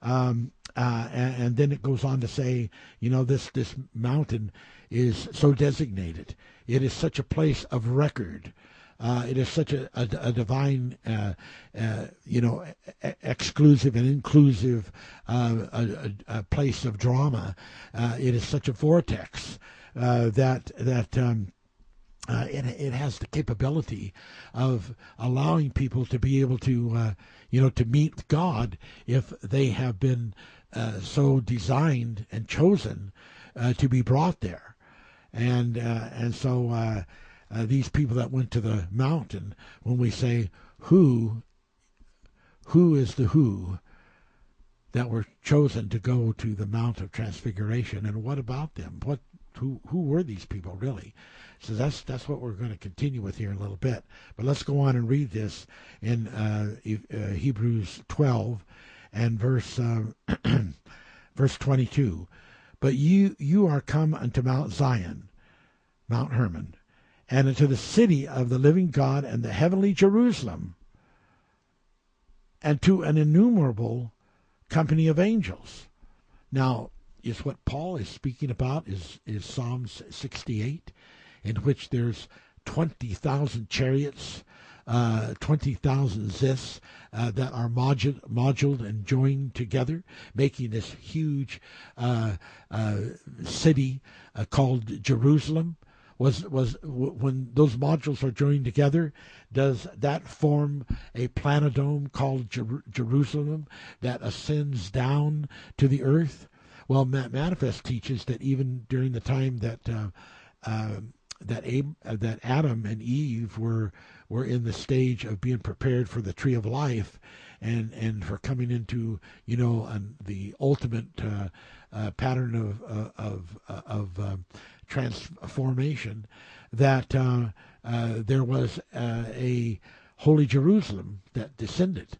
Um, uh, and, and, then it goes on to say, you know, this this mountain is so designated. It is such a place of record. Uh, it is such a, a, a divine, uh, uh you know, exclusive and inclusive uh, a, a, place of drama. Uh, it is such a vortex that that um, uh, it, it has the capability of allowing people to be able to, uh, you know, to meet God if they have been uh, so designed and chosen uh, to be brought there. And uh, and so uh, these people that went to the mountain, when we say who, who is the who that were chosen to go to the Mount of Transfiguration, and what about them? What who who were these people really? So that's that's what we're going to continue with here in a little bit. But let's go on and read this in uh, uh, Hebrews 12 and verse uh, verse 22. But you you are come unto Mount Zion, Mount Hermon, and into the city of the living God and the heavenly Jerusalem, and to an innumerable company of angels. Now, is what Paul is speaking about is is Psalms 68 in which there's 20,000 chariots, uh, 20,000 ziths uh, that are moduled, moduled and joined together, making this huge uh, uh city uh, called Jerusalem. Was was when those modules are joined together? Does that form a planetome called Jer- Jerusalem that ascends down to the earth? well, Manifest teaches that even during the time that uh, uh, that Ab- that Adam and Eve were were in the stage of being prepared for the tree of life, and and for coming into you know an, the ultimate uh, uh, pattern of uh, of uh, of um, transformation, that uh, there was a holy Jerusalem that descended.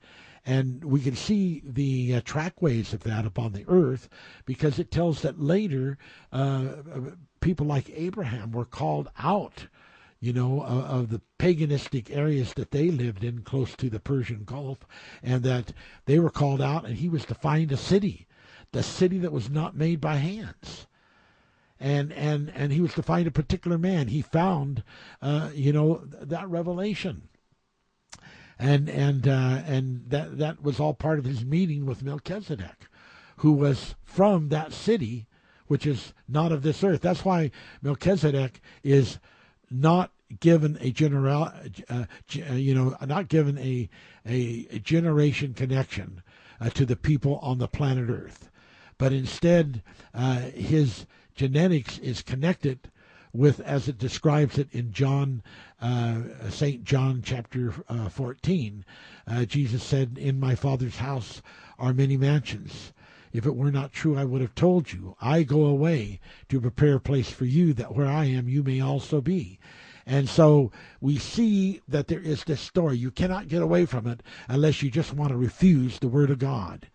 And we can see the uh, trackways of that upon the earth because it tells that later uh, people like Abraham were called out you know, uh, of the paganistic areas that they lived in close to the Persian Gulf, and that they were called out, and he was to find a city, the city that was not made by hands. And and and he was to find a particular man. He found, uh, you know, that revelation. And and uh, and that that was all part of his meeting with Melchizedek, who was from that city, which is not of this earth. That's why Melchizedek is not given a general, uh, uh, you know, not given a a, generation connection uh, to the people on the planet Earth, but instead uh, his genetics is connected with, as it describes it in John, uh, Saint John chapter uh, 14. Jesus said, "In my Father's house are many mansions." If it were not true, I would have told you. I go away to prepare a place for you, that where I am, you may also be. And so we see that there is this story. You cannot get away from it unless you just want to refuse the Word of God.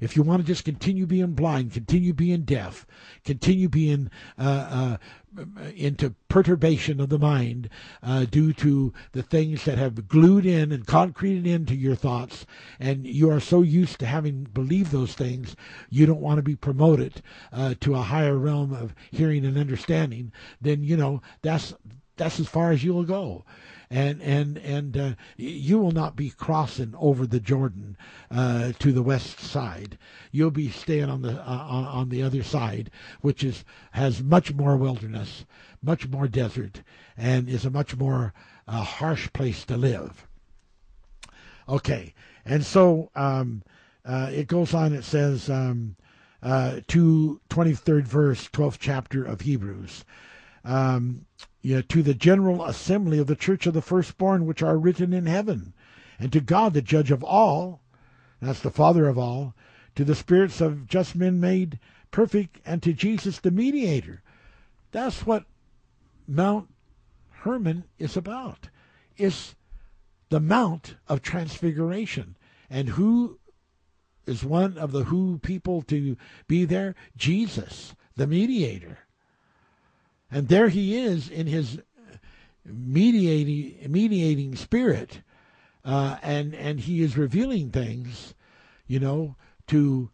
If you want to just continue being blind, continue being deaf, continue being uh, uh, into perturbation of the mind uh, due to the things that have glued in and concreted into your thoughts, and you are so used to having believed those things, you don't want to be promoted uh, to a higher realm of hearing and understanding, then you know that's that's as far as you will go and and and uh, you will not be crossing over the Jordan uh, to the west side. You'll be staying on the uh, on the other side, which is has much more wilderness, much more desert, and is a much more uh, harsh place to live. Okay, and so um, uh, it goes on. It says. Um, uh, to 23rd verse, 12th chapter of Hebrews. Um, yeah, to the general assembly of the church of the firstborn which are written in heaven, and to God the judge of all, that's the Father of all, to the spirits of just men made perfect, and to Jesus the mediator. That's what Mount Hermon is about. It's the Mount of Transfiguration. And who is one of the who people to be there? Jesus, the mediator. And there he is in his mediating mediating spirit, uh, and and he is revealing things, you know, to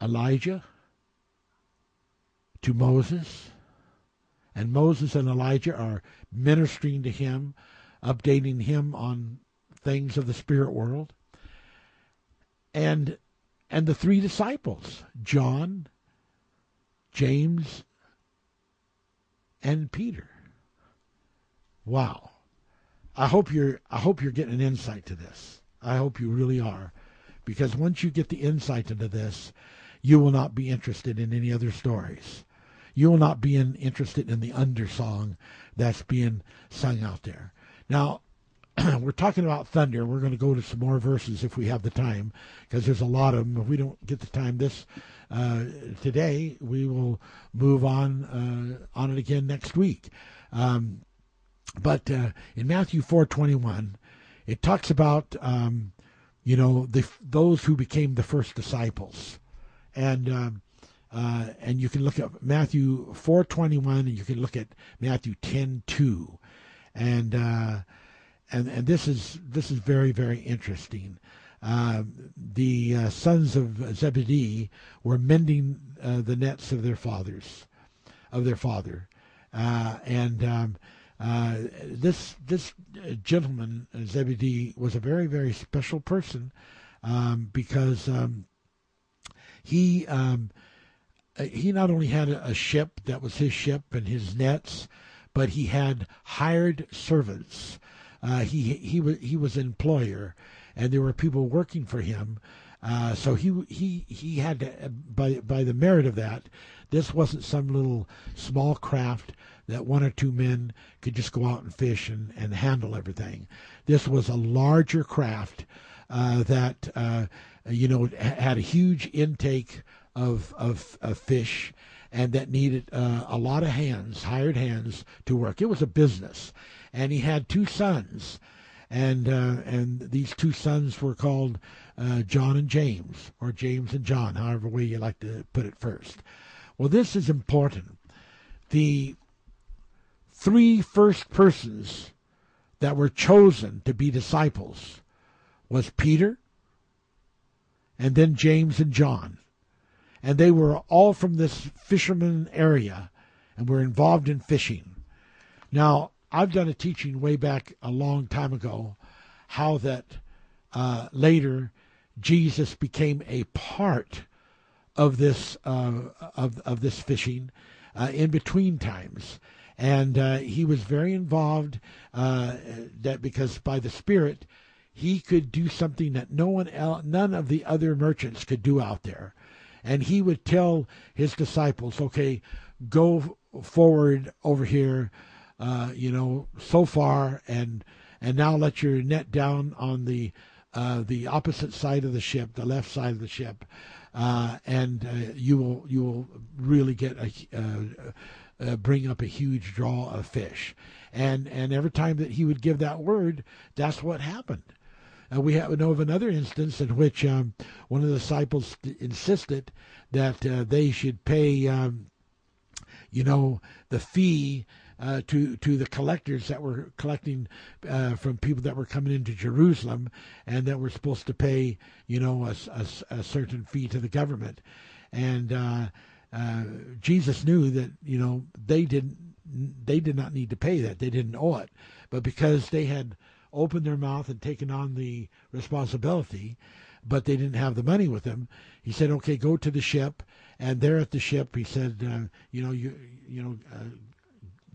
Elijah, to Moses, and Moses and Elijah are ministering to him, updating him on things of the spirit world, and and the three disciples, John, James, and Peter. Wow. I hope you're I hope you're getting an insight to this. I hope you really are. Because once you get the insight into this, you will not be interested in any other stories. You will not be in, interested in the undersong that's being sung out there. Now, we're talking about thunder. We're going to go to some more verses if we have the time, because there's a lot of them. If we don't get the time this uh, today, we will move on uh, on it again next week. Um, but uh, in Matthew 4:21, it talks about um, you know the those who became the first disciples, and um, uh, and you can look at Matthew 4:21, and you can look at Matthew 10:2, and uh, and and this is this is very very interesting. Uh, the uh, sons of Zebedee were mending uh, the nets of their fathers, of their father, uh, and um, uh, this this gentleman Zebedee was a very very special person um, because um, he um, he not only had a, ship that was his ship and his nets, but he had hired servants. He he was he was an employer, and there were people working for him Uh, so he he he had to by by the merit of that, this wasn't some little small craft that one or two men could just go out and fish and, and handle everything. This was a larger craft uh, that uh, you know had a huge intake of of, of fish and that needed uh, a lot of hands, hired hands to work. It was a business, and he had two sons, and uh, and these two sons were called uh, John and James, or James and John, however way you like to put it first. Well, this is important. The three first persons that were chosen to be disciples was Peter, and then James and John and they were all from this fisherman area and were involved in fishing. Now, I've done a teaching way back a long time ago how that uh, later Jesus became a part of this uh, of of this fishing uh, in between times, and uh, he was very involved. Uh, that because by the Spirit, he could do something that no one else, none of the other merchants could do out there and he would tell his disciples, okay, go forward over here, uh, you know, so far, and and now let your net down on the uh, the opposite side of the ship, the left side of the ship, uh, and uh, you will you will really get a uh, uh, bring up a huge draw of fish, and and every time that he would give that word, that's what happened. Uh, we have, know of another instance in which um, one of the disciples insisted that uh, they should pay, um, you know, the fee uh, to to the collectors that were collecting uh, from people that were coming into Jerusalem, and that were supposed to pay, you know, a, a, a certain fee to the government, and uh, uh, Jesus knew that you know they didn't they did not need to pay that they didn't owe it, but because they had opened their mouth and taken on the responsibility, but they didn't have the money with them. He said, "Okay, go to the ship." And there at the ship, he said, uh, "You know, you you know." Uh,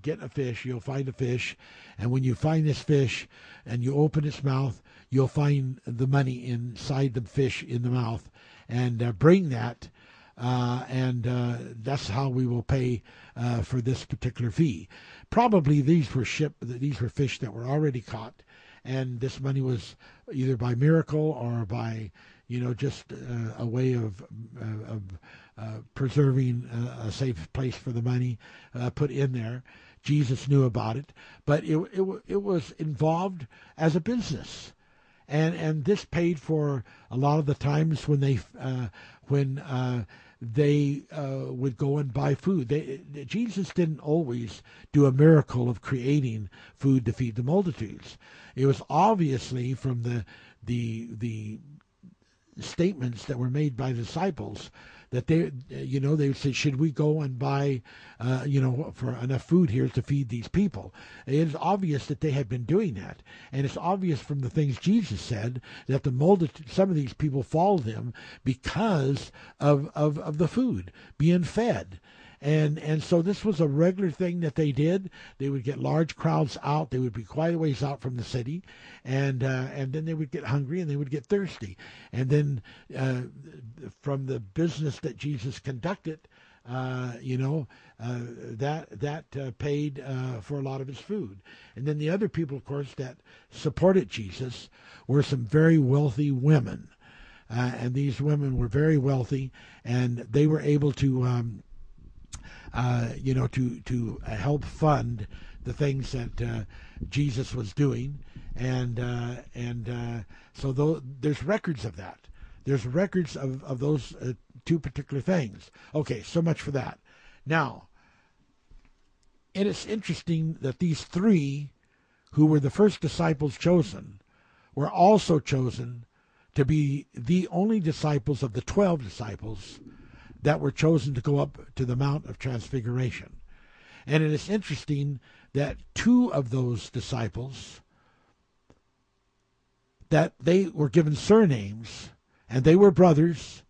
get a fish, you'll find a fish, and when you find this fish and you open its mouth, you'll find the money inside the fish in the mouth, and uh, bring that, uh, and uh, that's how we will pay uh, for this particular fee. Probably these were ship, these were fish that were already caught, and this money was either by miracle or by you know just uh, a way of uh, of uh, preserving a, a, safe place for the money put in there. Jesus knew about it, but it, it it was involved as a business, and and this paid for a lot of the times when they uh, when uh, they uh, would go and buy food. They, Jesus didn't always do a miracle of creating food to feed the multitudes. It was obviously from the the the statements that were made by disciples that they, you know, they would say, should we go and buy, uh, you know, for enough food here to feed these people? It is obvious that they had been doing that, and it's obvious from the things Jesus said that the multitude, some of these people followed him because of of, of the food being fed and and so this was a regular thing that they did. They would get large crowds out. They would be quite a ways out from the city, and uh, and then they would get hungry and they would get thirsty, and then uh, from the business that Jesus conducted. Uh, you know uh, that that uh, paid uh, for a lot of his food, and then the other people, of course, that supported Jesus were some very wealthy women, and these women were very wealthy, and they were able to um, uh, you know, to to uh, help fund the things that uh, Jesus was doing, and uh, and uh, so th- there's records of that. There's records of of those uh, two particular things. Okay, so much for that. Now, and it's interesting that these three, who were the first disciples chosen, were also chosen to be the only disciples of the twelve disciples that were chosen to go up to the Mount of Transfiguration. And it is interesting that two of those disciples that they were given surnames and they were brothers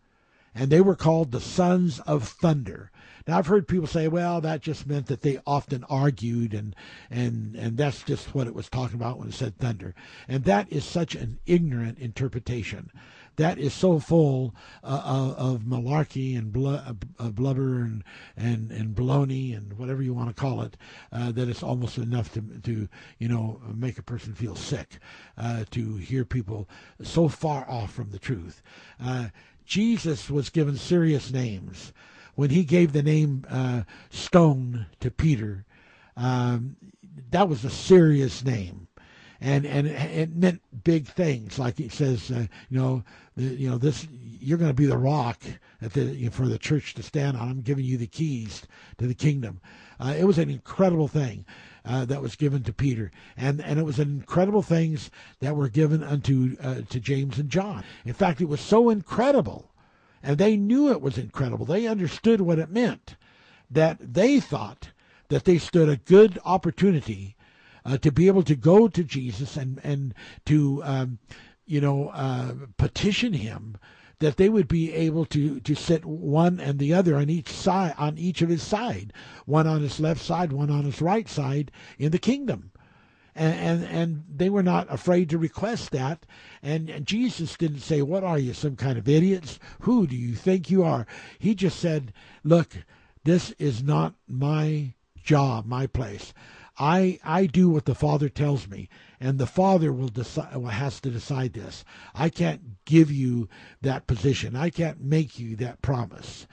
and they were called the sons of thunder. Now I've heard people say, well, that just meant that they often argued and and and that's just what it was talking about when it said thunder. And that is such an ignorant interpretation that is so full uh, of malarkey and bl- uh, blubber and and and baloney and whatever you want to call it uh, that it's almost enough to to you know make a person feel sick uh, to hear people so far off from the truth. Uh, Jesus was given serious names when he gave the name uh, Stone to Peter. Um, that was a serious name and and it meant big things. Like it says, uh, you know, the, you know this. You're going to be the rock the, you know, for the church to stand on. I'm giving you the keys to the kingdom. Uh, it was an incredible thing uh, that was given to Peter, and and it was incredible things that were given unto uh, to James and John. In fact, it was so incredible, and they knew it was incredible. They understood what it meant that they thought that they stood a good opportunity uh, to be able to go to Jesus and and to um, you know uh, petition him that they would be able to to sit one and the other on each side on each of his side, one on his left side, one on his right side in the kingdom. And, and, and they were not afraid to request that. And, and Jesus didn't say, "What are you, some kind of idiots? Who do you think you are?" He just said, "Look, this is not my job, my place. I I do what the Father tells me, and the Father will decide has to decide this. I can't give you that position. I can't make you that promise.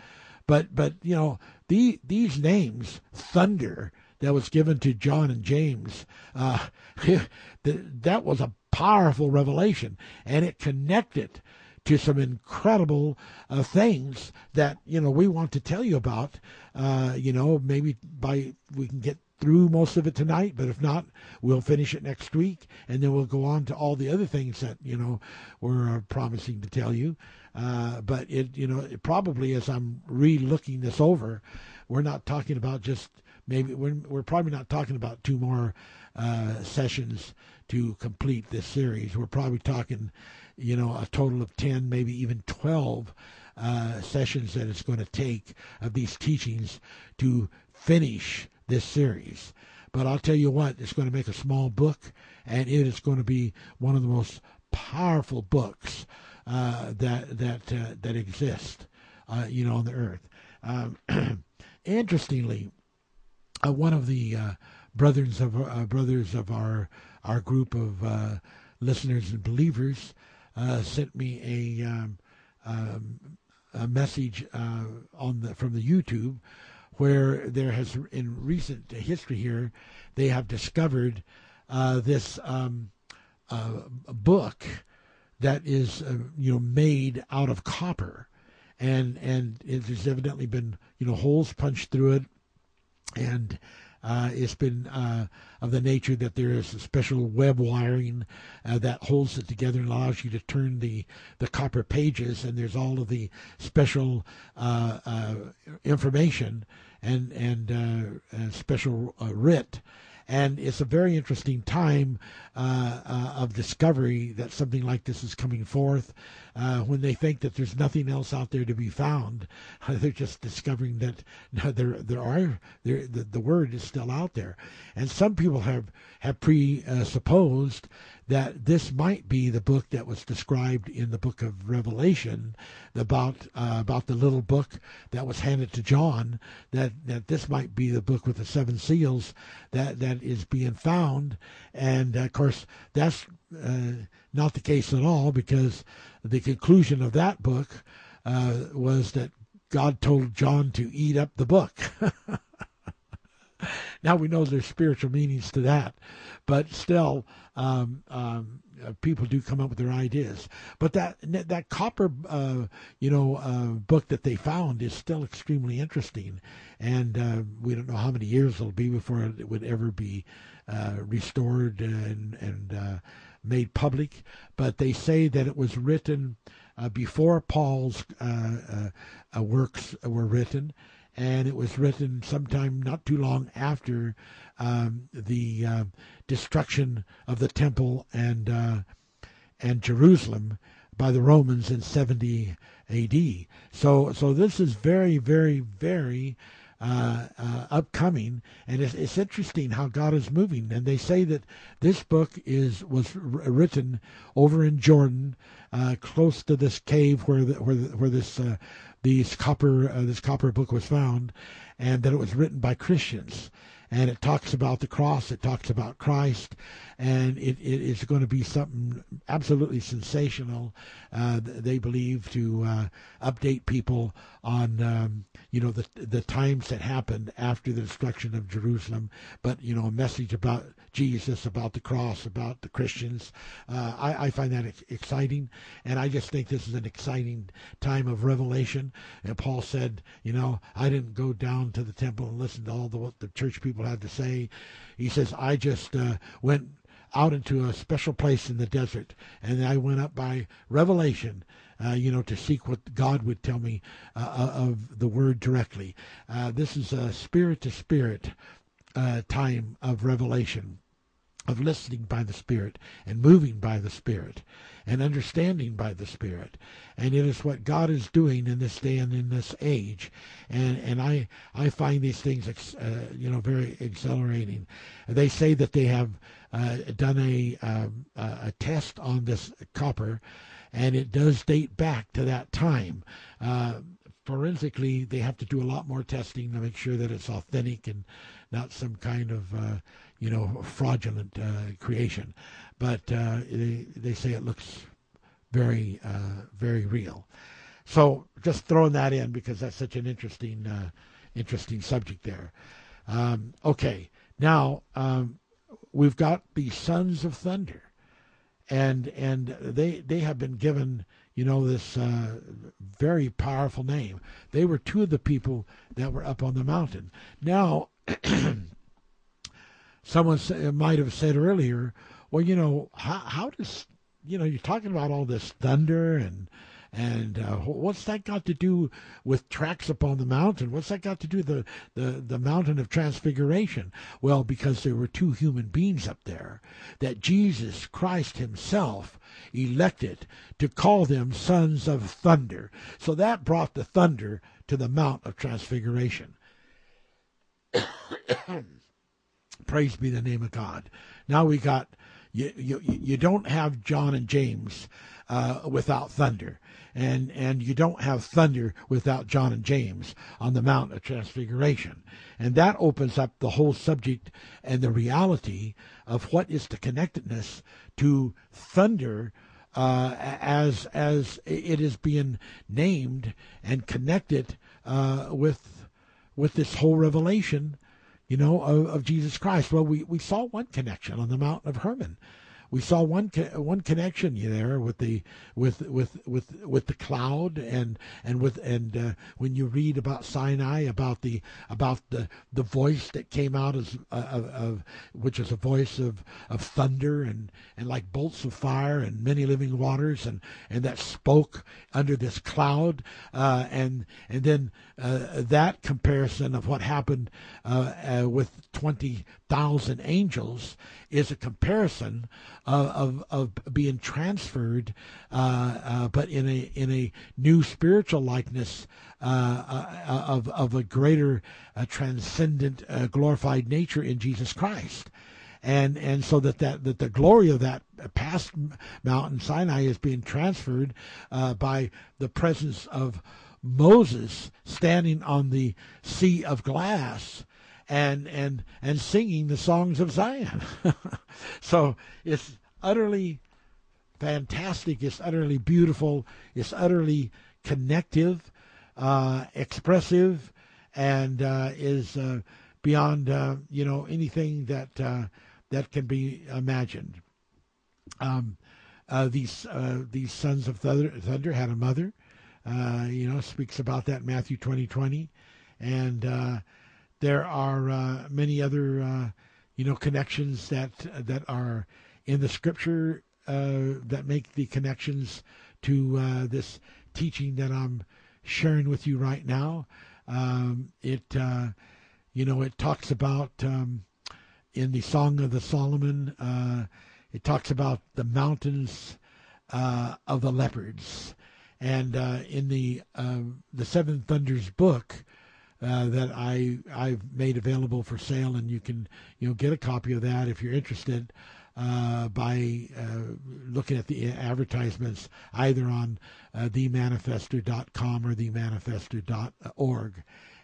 But but you know the these names, thunder that was given to John and James, uh, that was a powerful revelation, and it connected to some incredible uh, things that you know we want to tell you about. Uh, you know, maybe by we can get through most of it tonight, but if not, we'll finish it next week, and then we'll go on to all the other things that you know we're uh, promising to tell you. Uh, but it, you know, it probably as I'm re-looking this over, we're not talking about just maybe we're, we're probably not talking about two more uh, sessions to complete this series. We're probably talking, you know, a total of ten, maybe even twelve. Uh, sessions that it's going to take of these teachings to finish this series. But I'll tell you what, it's going to make a small book, and it is going to be one of the most powerful books uh, that that uh, that exist, uh, you know, on the earth. Um, interestingly, uh, one of the uh, brothers of uh, brothers of our our group of listeners and believers sent me a um, um, a message on the from the YouTube where there has, in recent history here, they have discovered uh, this um, uh, book that is, uh, you know, made out of copper, and and it has evidently been, you know, holes punched through it, and uh, it's been uh, of the nature that there is a special web wiring uh, that holds it together and allows you to turn the, the copper pages, and there's all of the special uh, uh, information and and uh, special writ and it's a very interesting time uh, uh, of discovery that something like this is coming forth. Uh, when they think that there's nothing else out there to be found, they're just discovering that there there are there the, the word is still out there, and some people have have presupposed that this might be the book that was described in the book of Revelation about uh, about the little book that was handed to John. That that this might be the book with the seven seals that that is being found, and of course that's uh, not the case at all because the conclusion of that book uh, was that God told John to eat up the book. now we know there's spiritual meanings to that, but still, um, um, uh, people do come up with their ideas. But that that copper, uh, you know, uh, book that they found is still extremely interesting, and uh, we don't know how many years it'll be before it would ever be uh, restored and and uh, made public. But they say that it was written before Paul's works were written and it was written sometime not too long after um, the uh, destruction of the temple and uh, and Jerusalem by the Romans in 70 A.D. So so this is very very very uh, uh, upcoming, and it's, it's, interesting how God is moving. And they say that this book is was written over in Jordan, uh, close to this cave where the, where the, where this uh, these copper uh, this copper book was found, and that it was written by Christians and it talks about the cross, it talks about Christ, and it, it is going to be something absolutely sensational. Uh, they believe to uh, update people on um, you know the the times that happened after the destruction of Jerusalem, but you know a message about Jesus, about the cross, about the Christians. Uh, I, I, find that ex- exciting, and I just think this is an exciting time of revelation. And Paul said, you know, I didn't go down to the temple and listen to all the the church people had to say. He says, I just uh, went out into a special place in the desert, and I went up by revelation. Uh, you know, to seek what God would tell me uh, uh of the Word directly. Uh, this is a spirit to spirit time of revelation, of listening by the Spirit and moving by the Spirit and understanding by the Spirit. And it is what God is doing in this day and in this age. And and I I find these things uh, you know very exhilarating. They say that they have uh, done a um, a test on this copper, and it does date back to that time. Uh, forensically, they have to do a lot more testing to make sure that it's authentic and not some kind of uh, you know fraudulent uh, creation. But uh, they they say it looks very uh, very real. So just throwing that in because that's such an interesting uh, interesting subject there. Um, okay, now um, we've got the sons of thunder, and and they they have been given you know, this uh, very powerful name. They were two of the people that were up on the mountain. Now, someone might have said earlier, well, you know, how, how does, you know, you're talking about all this thunder and and uh, what's that got to do with tracks up on the mountain? What's that got to do with the, the, the mountain of transfiguration? Well, because there were two human beings up there that Jesus Christ himself elected to call them sons of thunder. So that brought the thunder to the Mount of Transfiguration. Praise be the name of God. Now we got you, you, you don't have John and James uh, without thunder and and you don't have thunder without John and James on the Mount of Transfiguration, and that opens up the whole subject and the reality of what is the connectedness to thunder uh, as as it is being named and connected uh, with with this whole revelation, you know, of, of Jesus Christ. Well, we, we saw one connection on the Mount of Hermon we saw one one connection there with the with with with with the cloud and and with and uh, when you read about Sinai about the about the the voice that came out as uh, of, of which is a voice of of thunder and and like bolts of fire and many living waters and and that spoke under this cloud uh, and and then uh, that comparison of what happened uh, uh, with twenty thousand angels is a comparison of, of, of being transferred, uh, uh, but in a in a new spiritual likeness uh, uh of of a greater uh, transcendent uh, glorified nature in Jesus Christ. And and so that, that, that the glory of that past mountain Sinai is being transferred by the presence of Moses standing on the sea of glass and and and singing the songs of Zion. so it's utterly fantastic. It's utterly beautiful. It's utterly connective, uh, expressive, and uh, is uh, beyond uh, you know anything that uh, that can be imagined. Um, uh, these these sons of thunder, thunder had a mother. You know, speaks about that Matthew twenty twenty, and uh, there are uh, many other, uh, you know, connections that that are in the scripture uh, that make the connections to uh, this teaching that I'm sharing with you right now. Um, it, uh, you know, it talks about um, in the Song of the Solomon. Uh, it talks about the mountains of the leopards, and in the the Seven Thunders book uh, that I I've made available for sale, and you can you know get a copy of that if you're interested uh, by uh, looking at the advertisements either on uh, or themanifester.org.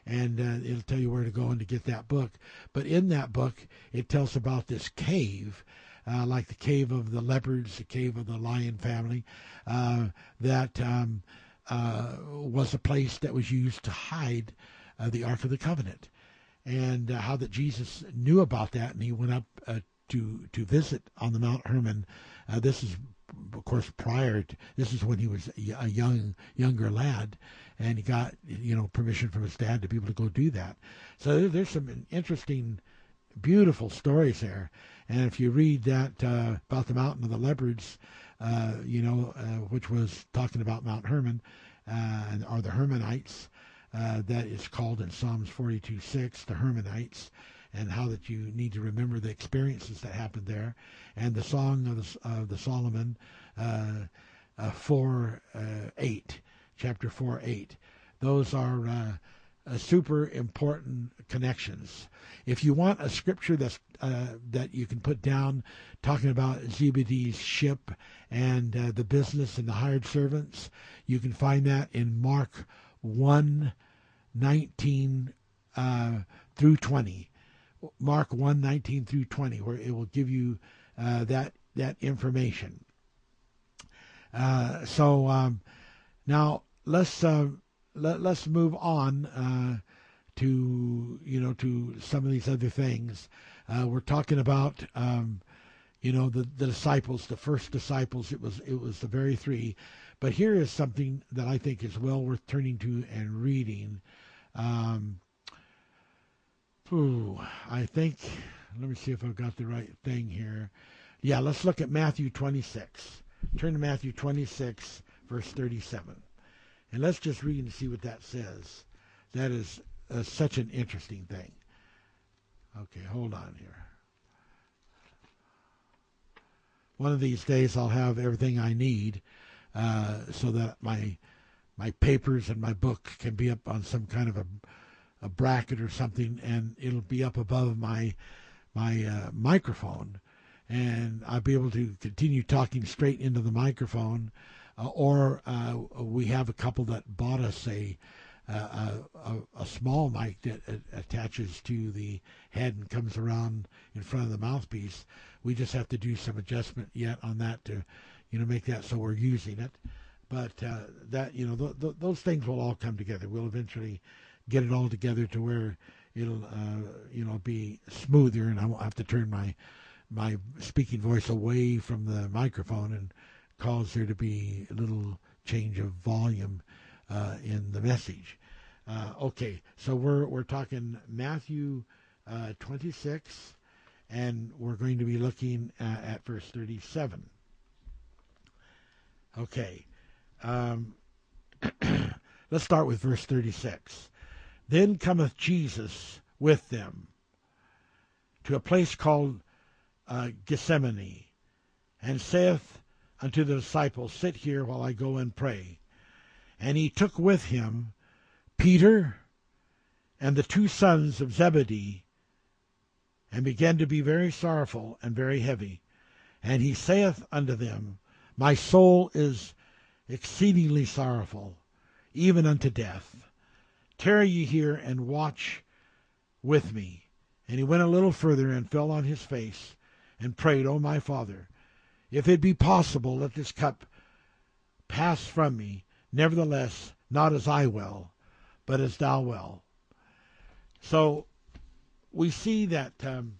And uh, it'll tell you where to go and to get that book. But in that book, it tells about this cave, uh, like the cave of the leopards, the cave of the lion family, uh, that um, was a place that was used to hide the Ark of the Covenant and uh, how that Jesus knew about that, and he went up uh, to to visit on the Mount Hermon. Uh, this is, of course, prior. To, this is when he was a young younger lad, and he got you know permission from his dad to be able to go do that. So there's some interesting, beautiful stories there. And if you read that uh, about the mountain of the leopards, uh, you know, uh, which was talking about Mount Hermon, uh, or the Hermonites, uh, that is called in Psalms 42:6 the Hermonites and how that you need to remember the experiences that happened there, and the song of the, of the Solomon uh, uh, four uh, eight, chapter four eight. Those are uh, uh, super important connections. If you want a scripture that's uh, that you can put down, talking about Zebedee's ship and the business and the hired servants, you can find that in Mark one. 19 through 20. Mark 1 19 through 20, where it will give you uh, that, that information. Uh, so um, now let's uh, let, us move on uh, to you know to some of these other things. Uh, we're talking about um, you know the, the disciples, the first disciples. It was it was the very three, but here is something that I think is well worth turning to and reading. Um, Ooh, I think, let me see if I've got the right thing here. Yeah, let's look at Matthew 26. Turn to Matthew 26, verse 37. And let's just read and see what that says. That is uh, such an interesting thing. Okay, hold on here. One of these days I'll have everything I need uh, so that my my papers and my book can be up on some kind of a a bracket or something, and it'll be up above my my uh, microphone, and I'll be able to continue talking straight into the microphone. Uh, or uh, we have a couple that bought us a a, a, a, small mic that attaches to the head and comes around in front of the mouthpiece. We just have to do some adjustment yet on that to, you know, make that so we're using it. But uh, that you know, th- th- those things will all come together. We'll eventually get it all together to where it'll uh, you know be smoother, and I won't have to turn my my speaking voice away from the microphone and cause there to be a little change of volume uh, in the message. Uh, okay, so we're we're talking Matthew uh, 26, and we're going to be looking at, at verse 37. Okay, um, let's start with verse 36. Then cometh Jesus with them to a place called uh, Gethsemane, and saith unto the disciples, Sit here while I go and pray. And he took with him Peter and the two sons of Zebedee, and began to be very sorrowful and very heavy. And he saith unto them, My soul is exceedingly sorrowful, even unto death. Tarry ye here and watch with me. And he went a little further and fell on his face and prayed, O my Father, if it be possible, let this cup pass from me. Nevertheless, not as I will, but as thou will. So we see that um,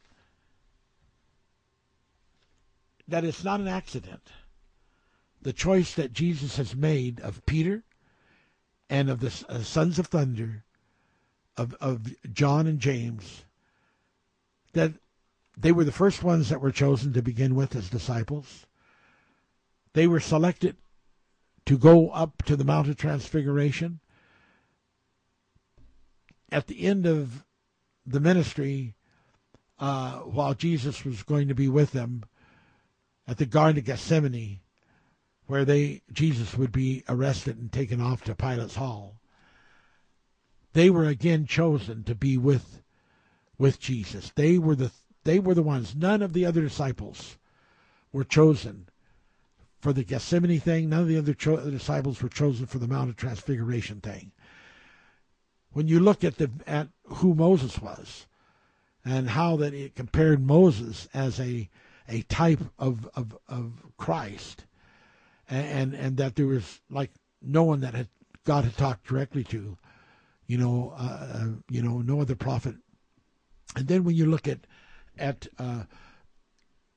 that it's not an accident. The choice that Jesus has made of Peter and of the uh, sons of thunder, of, of John and James, that they were the first ones that were chosen to begin with as disciples. They were selected to go up to the Mount of Transfiguration. At the end of the ministry, uh, while Jesus was going to be with them at the Garden of Gethsemane, where they Jesus would be arrested and taken off to Pilate's hall. they were again chosen to be with with Jesus. They were the they were the ones. None of the other disciples were chosen for the Gethsemane thing. None of the other cho- disciples were chosen for the Mount of Transfiguration thing. When you look at the at who Moses was, and how that it compared Moses as a a type of of, of Christ, and, and and that there was like no one that had God had talked directly to, you know, uh, uh you know, no other prophet. And then when you look at at uh,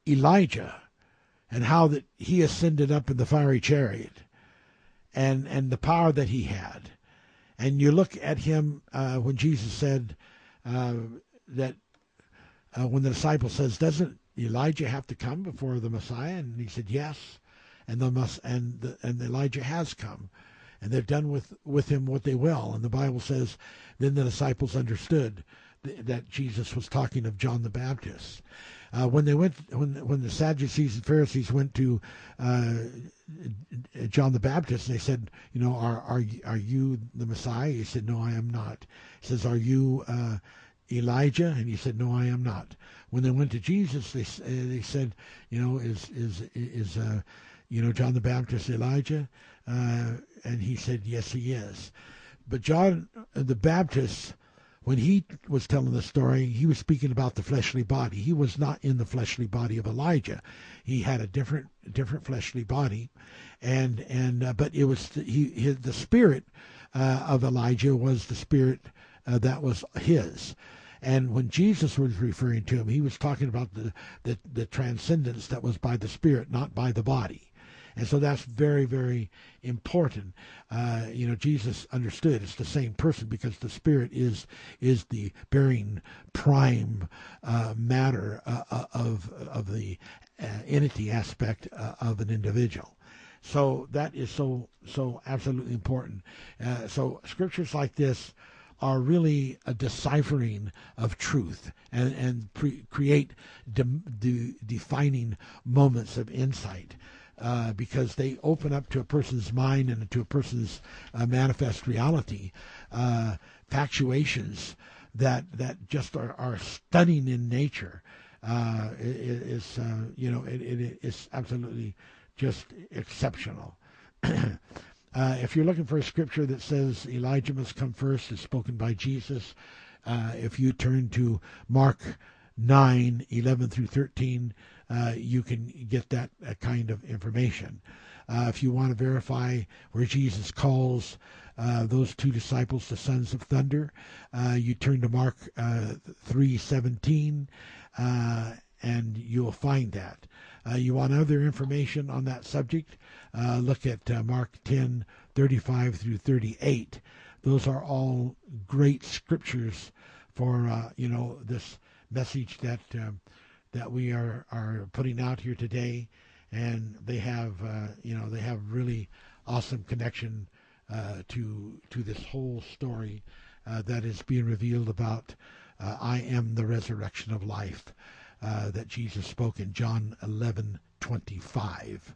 Elijah and how that he ascended up in the fiery chariot, and and the power that he had, and you look at him uh, when Jesus said uh, that uh, when the disciple says, "Doesn't Elijah have to come before the Messiah?" and he said, "Yes," and the and the, and Elijah has come, and they've done with with him what they will. And the Bible says, then the disciples understood th- that Jesus was talking of John the Baptist. Uh, when they went, when when the Sadducees and Pharisees went to uh, John the Baptist, they said, you know, are are are you the Messiah? He said, no, I am not. He says, are you uh, Elijah? And he said, no, I am not. When they went to Jesus, they they said, you know, is is is uh, you know John the Baptist Elijah? Uh, and he said, yes, he is. But John the Baptist when he was telling the story, he was speaking about the fleshly body. He was not in the fleshly body of Elijah. He had a different different fleshly body, and and uh, but it was he his, the spirit uh, of Elijah was the spirit uh, that was his. And when Jesus was referring to him, he was talking about the, the, the transcendence that was by the spirit, not by the body. And so that's very, very important. Uh, you know, Jesus understood it's the same person because the Spirit is is the bearing prime uh, matter uh, uh of of the uh, entity aspect uh, of an individual. So that is so so absolutely important. so scriptures like this are really a deciphering of truth and, and pre- create de- de- defining moments of insight uh, because they open up to a person's mind and to a person's uh, manifest reality uh, factuations that that just are, are stunning in nature. Uh, it, it's uh, you know it, it is absolutely just exceptional. Uh, if you're looking for a scripture that says Elijah must come first, it's spoken by Jesus. if you turn to Mark 9, 11 through 13, uh, you can get that uh, kind of information. Uh, if you want to verify where Jesus calls uh, those two disciples the sons of thunder, uh, you turn to Mark 3:17, and you'll find that. you want other information on that subject? look at Mark 10:35 through 38. Those are all great scriptures for you know this message that um, that we are are putting out here today, and they have uh, you know they have really awesome connection uh, to to this whole story uh, that is being revealed about uh, I am the resurrection of life uh, that Jesus spoke in John 11 25.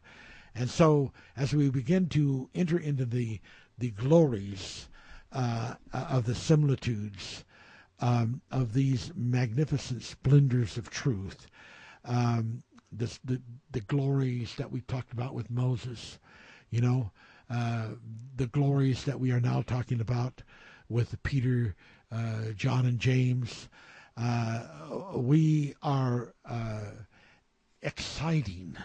And so, as we begin to enter into the the glories uh, of the similitudes um, of these magnificent splendors of truth, um, the, the, the glories that we talked about with Moses, you know, uh, the glories that we are now talking about with Peter, uh, John, and James. Uh, we are uh, exciting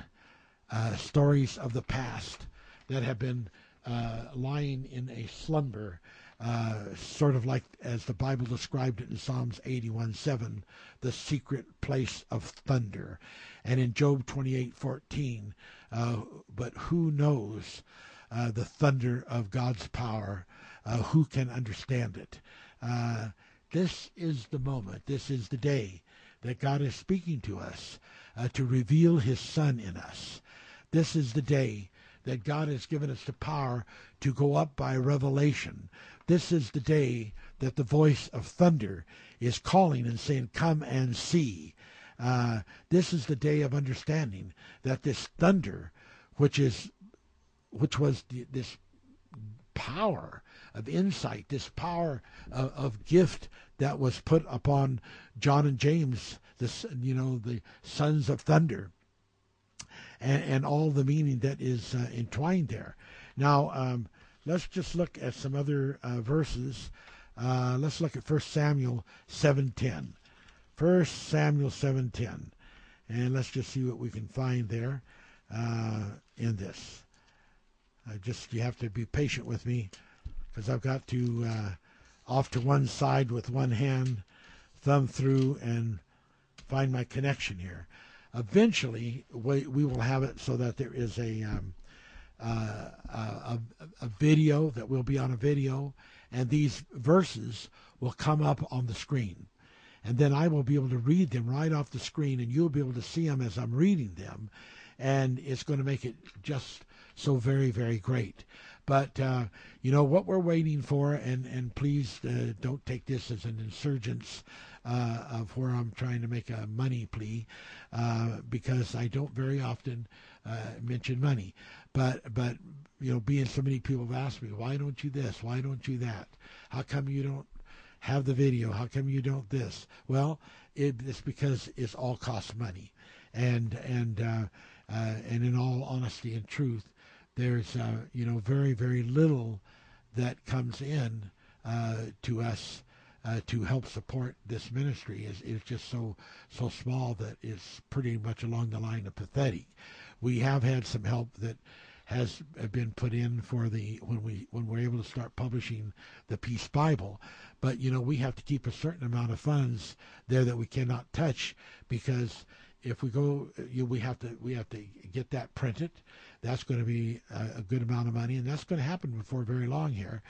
uh, stories of the past that have been uh, lying in a slumber uh, sort of like as the Bible described it in Psalms 81:7, the secret place of thunder, and in Job 28:14, uh, but who knows uh, the thunder of God's power? Uh, who can understand it? Uh, this is the moment. This is the day that God is speaking to us to reveal His Son in us. This is the day that God has given us the power to go up by revelation. This is the day that the voice of thunder is calling and saying, Come and see. Uh, this is the day of understanding that this thunder, which is which was the, this power of insight, this power of, of gift that was put upon John and James, this you know the sons of thunder, and, and all the meaning that is uh, entwined there. Now um, let's just look at some other uh, verses. Uh, let's look at 1 Samuel 7:10. 1 Samuel 7:10, and let's just see what we can find there uh, in this. I just you have to be patient with me because I've got to uh, off to one side with one hand, thumb through, and find my connection here. Eventually, we, we will have it so that there is a, um, uh, a, a video that will be on a video, and these verses will come up on the screen. And then I will be able to read them right off the screen, and you'll be able to see them as I'm reading them. And it's going to make it just so very, very great. But uh, you know what we're waiting for, and and please uh, don't take this as an insurgence uh, of where I'm trying to make a money plea, uh, because I don't very often uh, mention money. But but you know, being so many people have asked me, why don't you this? Why don't you that? How come you don't have the video? How come you don't this? Well, it, it's because it's all costs money, and and uh, uh, and in all honesty and truth, there's uh, you know very very little that comes in uh, to us uh, to help support this ministry is is just so so small that it's pretty much along the line of pathetic. We have had some help that has been put in for the when we when we're able to start publishing the Peace Bible, but you know we have to keep a certain amount of funds there that we cannot touch because if we go, you, we have to we have to get that printed. That's going to be a, a good amount of money, and that's going to happen before very long here.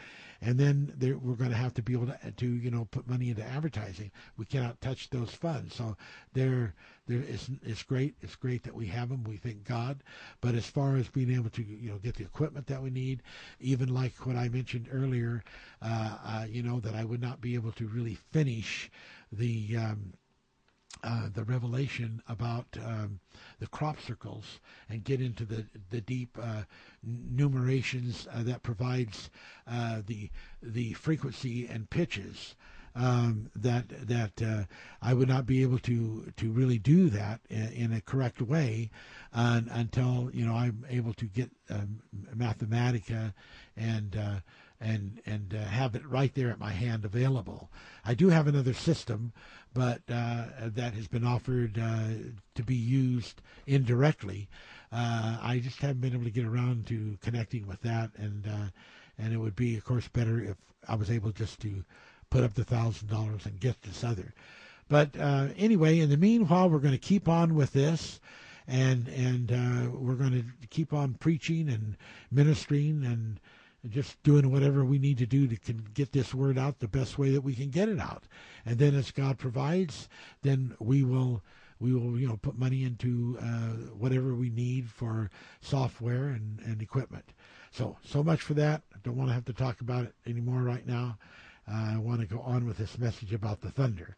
And then there, we're going to have to be able to, to you know put money into advertising. We cannot touch those funds. So there, it's great. It's great that we have them. We thank God. But as far as being able to you know get the equipment that we need, even like what I mentioned earlier, uh, uh, you know that I would not be able to really finish the um, uh, the revelation about um, the crop circles and get into the the deep uh, numerations uh, that provides uh, the the frequency and pitches. Um, that that uh, I would not be able to to really do that in, a correct way until you know I'm able to get um, Mathematica and and and uh, have it right there at my hand available. I do have another system, but uh, that has been offered uh, to be used indirectly. Uh, I just haven't been able to get around to connecting with that, and uh, and it would be, of course, better if I was able just to put up the thousand dollars and get this other. But uh, anyway, in the meanwhile, we're going to keep on with this and and uh, we're going to keep on preaching and ministering and just doing whatever we need to do to can get this word out the best way that we can get it out. And then as God provides, then we will we will you know put money into uh, whatever we need for software and, and equipment. So so much for that. I don't want to have to talk about it anymore right now. I want to go on with this message about the thunder.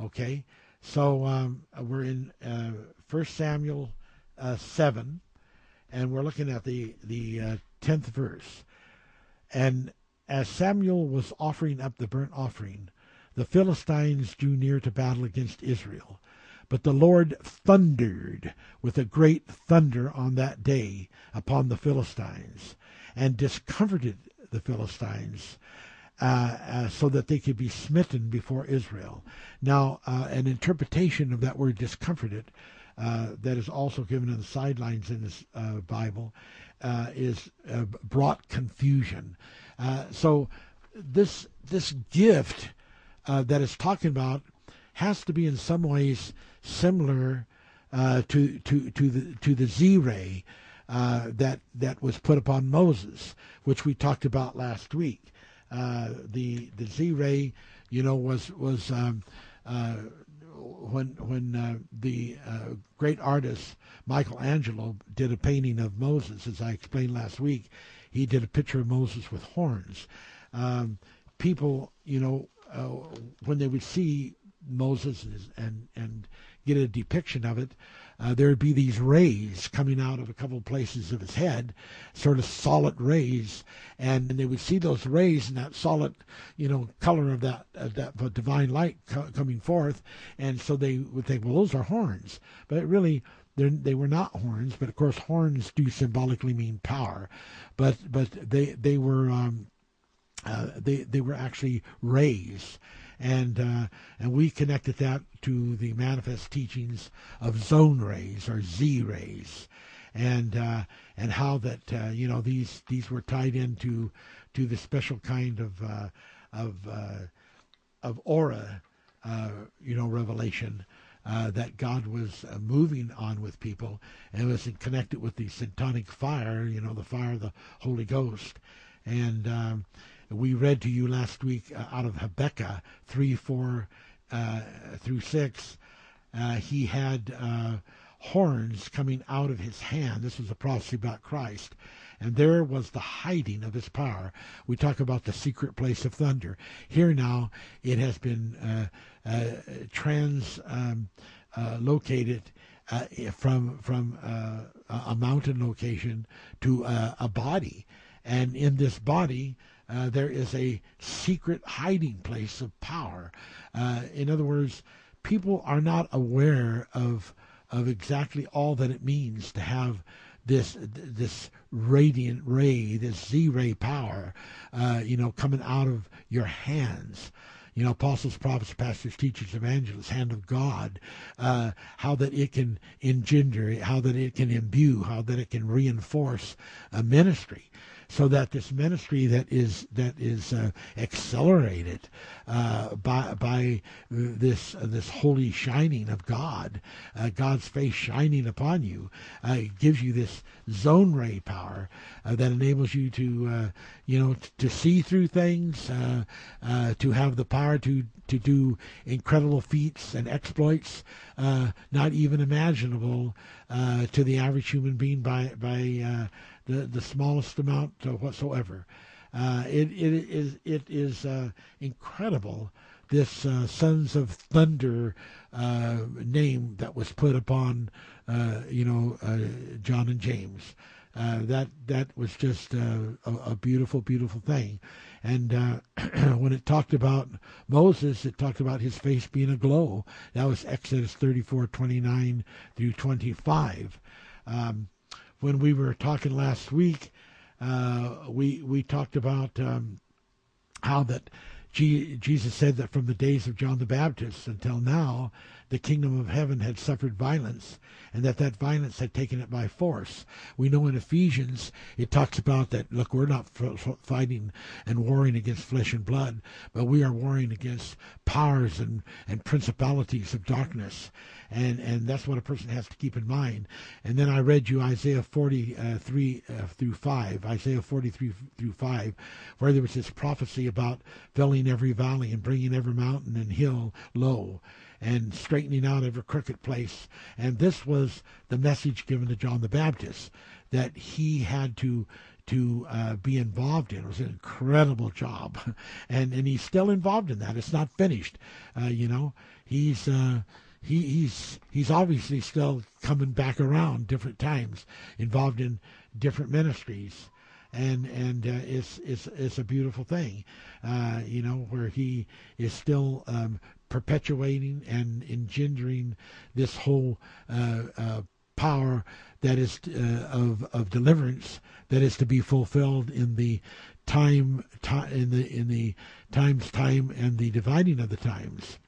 Okay, so um, we're in uh, First Samuel uh, seven, and we're looking at the the uh, tenth verse. And as Samuel was offering up the burnt offering, the Philistines drew near to battle against Israel. But the Lord thundered with a great thunder on that day upon the Philistines, and discomforted the Philistines, so that they could be smitten before Israel. Now, uh, an interpretation of that word discomforted uh, that is also given in the sidelines in this uh, Bible uh, is uh, brought confusion. Uh, so this this gift uh, that is talking about has to be in some ways similar uh, to to to the to the Z ray uh, that that was put upon Moses, which we talked about last week. The the Z ray, you know, was was um, when when uh, the uh, great artist Michelangelo did a painting of Moses, as I explained last week, he did a picture of Moses with horns. Um, people, you know, uh, when they would see Moses and and get a depiction of it, uh, there would be these rays coming out of a couple of places of his head, sort of solid rays, and, and they would see those rays and that solid, you know, color of that of that divine light co- coming forth, and so they would think, well, those are horns, but really they were not horns, but of course horns do symbolically mean power, but but they they were um, uh, they they were actually rays, and uh, and we connected that to the manifest teachings of zone rays or Z rays, and uh, and how that uh, you know these these were tied into to the special kind of uh, of uh, of aura, you know, revelation uh, that God was uh, moving on with people, and was connected with the Satanic fire, you know, the fire of the Holy Ghost. And um, we read to you last week uh, out of Habakkuk 3 4 uh, through 6. Uh, he had uh, horns coming out of his hand. This was a prophecy about Christ and there was the hiding of his power. We talk about the secret place of thunder. Here now, it has been uh, uh, trans um, from from a mountain location to a body, and in this body. Uh, there is a secret hiding place of power. in other words, people are not aware of of exactly all that it means to have this this radiant ray, this Z ray power, uh, you know, coming out of your hands. You know, apostles, prophets, pastors, teachers, evangelists, hand of God, uh, how that it can engender, how that it can imbue, how that it can reinforce a ministry so that this ministry that is that is uh, accelerated uh, by by this uh, this holy shining of God, uh, God's face shining upon you, uh, gives you this zone ray power uh, that enables you to you know t- to see through things, to have the power to to do incredible feats and exploits not even imaginable to the average human being by by the, the smallest amount whatsoever. Uh, it, it is it is uh, incredible this uh, Sons of Thunder uh, name that was put upon uh, you know uh, John and James. that that was just a, a, beautiful, beautiful thing. And when it talked about Moses, it talked about his face being aglow. That was Exodus 34, 29 through 25. Um, when we were talking last week, uh, we we talked about um, how that G- Jesus said that from the days of John the Baptist until now, the kingdom of heaven had suffered violence, and that that violence had taken it by force. We know in Ephesians it talks about that. Look, we're not fighting and warring against flesh and blood, but we are warring against powers and and principalities of darkness and and that's what a person has to keep in mind. And then I read you Isaiah 43 uh, through 5, Isaiah 43 through 5, where there was this prophecy about filling every valley and bringing every mountain and hill low and straightening out every crooked place. And this was the message given to John the Baptist that he had to to uh, be involved in. It was an incredible job, and and he's still involved in that. It's not finished, uh, you know. He's uh, he, he's he's obviously still coming back around different times, involved in different ministries, and and uh, it's it's it's a beautiful thing, uh, you know, where he is still um, perpetuating and engendering this whole uh, uh power that is uh, of of deliverance that is to be fulfilled in the time, in the in the times time and the dividing of the times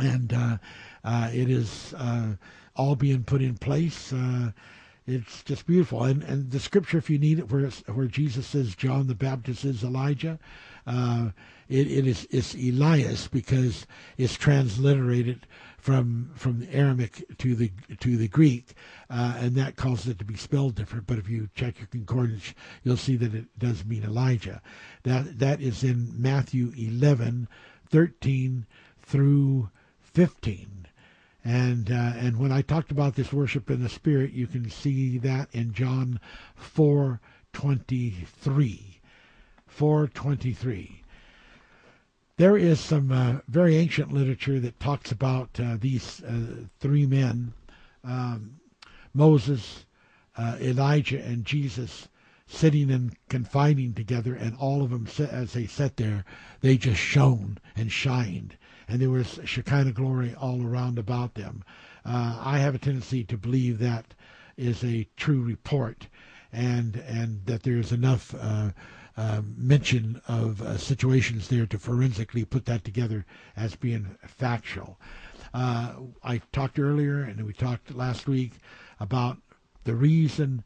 and uh, uh, it is uh, all being put in place. Uh, it's just beautiful, and and the scripture, if you need it, where where Jesus says John the Baptist is Elijah, uh, it, it is it's Elias because it's transliterated from from the Aramaic to the to the Greek, uh, and that causes it to be spelled different. But if you check your concordance, you'll see that it does mean Elijah. That that is in Matthew 11, 13 through 15. And uh, and when I talked about this worship in the spirit, you can see that in John 4:23. 4:23. There is some uh, very ancient literature that talks about uh, these uh, three men, um, Moses, uh, Elijah, and Jesus, sitting and confiding together, and all of them, as they sat there, they just shone and shined, and there was Shekinah glory all around about them. Uh, I have a tendency to believe that is a true report, and and that there's enough uh, mention of uh, situations there to forensically put that together as being factual. Uh, I talked earlier, and we talked last week about the reason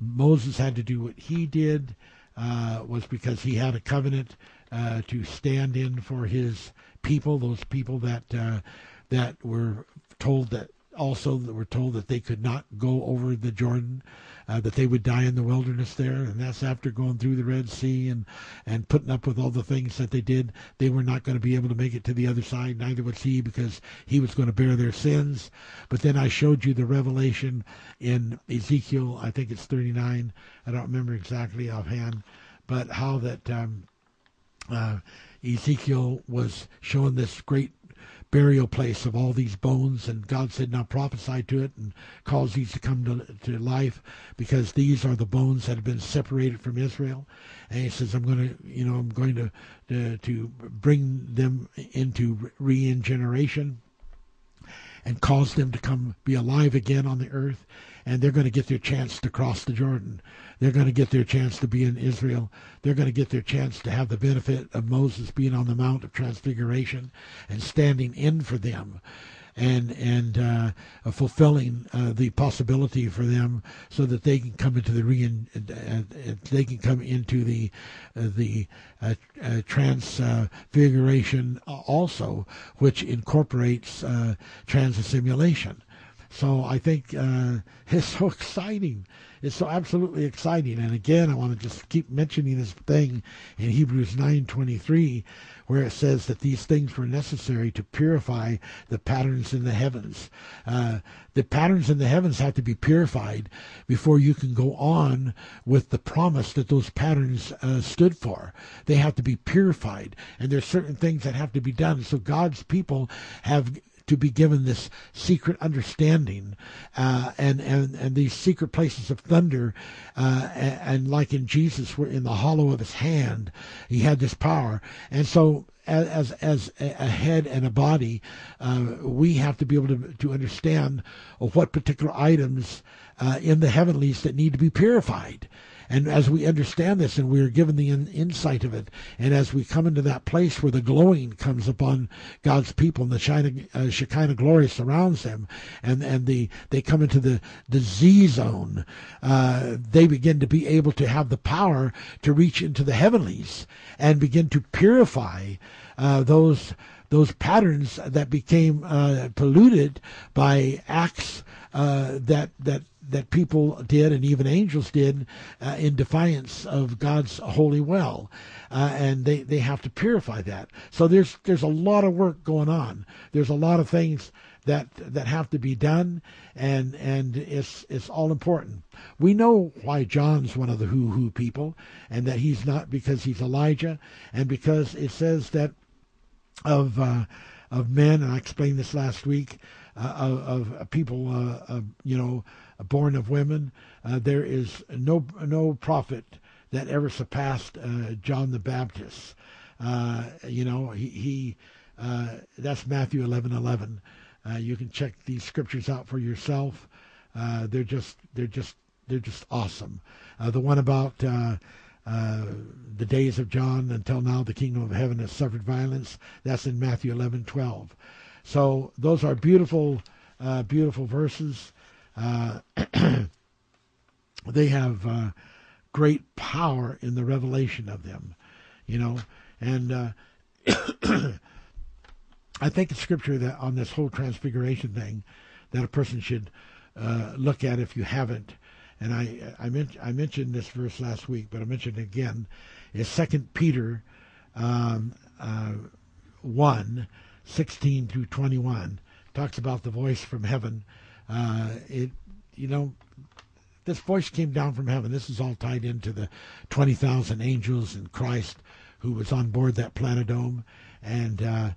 Moses had to do what he did uh, was because he had a covenant uh, to stand in for his people, those people that that were told that also were told that they could not go over the Jordan, uh, that they would die in the wilderness there, and that's after going through the Red Sea and and putting up with all the things that they did. They were not going to be able to make it to the other side. Neither was he, because he was going to bear their sins. But then I showed you the revelation in Ezekiel. I think it's 39. I don't remember exactly offhand, but how that. Um, uh, Ezekiel was showing this great burial place of all these bones. And God said, Now prophesy to it and cause these to come to, to life because these are the bones that have been separated from Israel. And he says, I'm going to, you know, I'm going to, to, to bring them into regeneration and cause them to come be alive again on the earth. And they're going to get their chance to cross the Jordan. They're going to get their chance to be in Israel. They're going to get their chance to have the benefit of Moses being on the Mount of Transfiguration and standing in for them and and uh, fulfilling uh, the possibility for them so that they can come into the re uh, they can come into the uh, the uh, uh, transfiguration also, which incorporates transassimilation. So I think it's so exciting It's so absolutely exciting. And again, I want to just keep mentioning this thing in Hebrews 9:23 where it says that these things were necessary to purify the patterns in the heavens. Uh, the patterns in the heavens have to be purified before you can go on with the promise that those patterns uh, stood for. They have to be purified, and there's certain things that have to be done. So God's people have to be given this secret understanding uh, and, and, and these secret places of thunder. Uh, and, and, like in Jesus, were in the hollow of his hand, he had this power. And so as as a head and a body, uh, we have to be able to to understand what particular items uh, in the heavenlies that need to be purified. And as we understand this and we are given the in, insight of it, and as we come into that place where the glowing comes upon God's people and the Shekinah, uh, Shekinah glory surrounds them, and, and the, they come into the, the Z zone, uh, they begin to be able to have the power to reach into the heavenlies and begin to purify uh, those those patterns that became uh, polluted by acts uh, that that that people did and even angels did uh, in defiance of God's holy well. Uh, and they, they have to purify that. So there's there's a lot of work going on. There's a lot of things that that have to be done, and and it's it's all important. We know why John's one of the who people, and that he's not because he's Elijah, and because it says that of uh, of men, and I explained this last week, uh, of, of, people, uh, you know, born of women. Uh, there is no no prophet that ever surpassed uh, John the Baptist. Uh, you know, he, he uh, that's Matthew eleven eleven. Uh, you can check these scriptures out for yourself. Uh, they're just they're just they're just awesome. the one about the days of John until now, the kingdom of heaven has suffered violence. That's in Matthew eleven twelve. So those are beautiful, beautiful verses. Uh, they have uh, great power in the revelation of them, you know. And uh, I think it's scripture that on this whole transfiguration thing that a person should uh, look at if you haven't. And I I, men- I mentioned this verse last week, but I mentioned it again. Is Second Peter um, uh, 1, 16 through 21. Talks about the voice from heaven uh, it, you know, this voice came down from heaven. This is all tied into the 20,000 angels and Christ who was on board that planetome. and uh,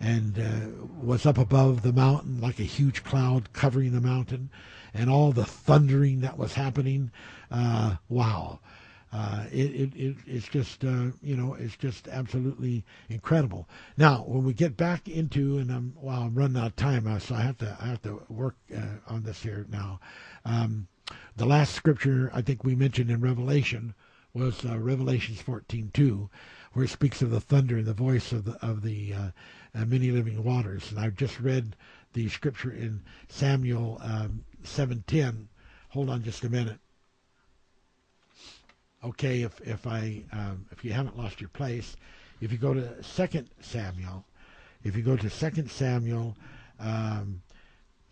and uh, was up above the mountain like a huge cloud covering the mountain, and all the thundering that was happening. Uh, wow. Uh, it, it, it, it's just uh, you know it's just absolutely incredible. Now when we get back into and I'm well I'm running out of time uh, so I have to I have to work uh, on this here now. Um, the last scripture I think we mentioned in Revelation was uh, Revelations 14:2, where it speaks of the thunder and the voice of the of the uh, many living waters. And I've just read the scripture in Samuel um, 7:10. Hold on just a minute okay, if if I um, if you haven't lost your place, if you go to Second Samuel, if you go to Second Samuel, um,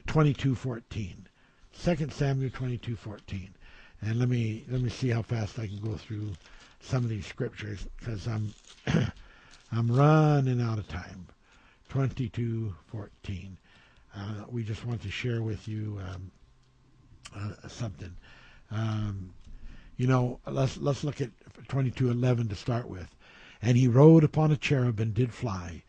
twenty two fourteen, Second Samuel twenty two fourteen, and let me let me see how fast I can go through some of these scriptures because I'm I'm running out of time. Twenty two fourteen. Uh, we just want to share with you um, uh, something. Um, you know, let's let's look at 22:11 to start with. And he rode upon a cherub and did fly,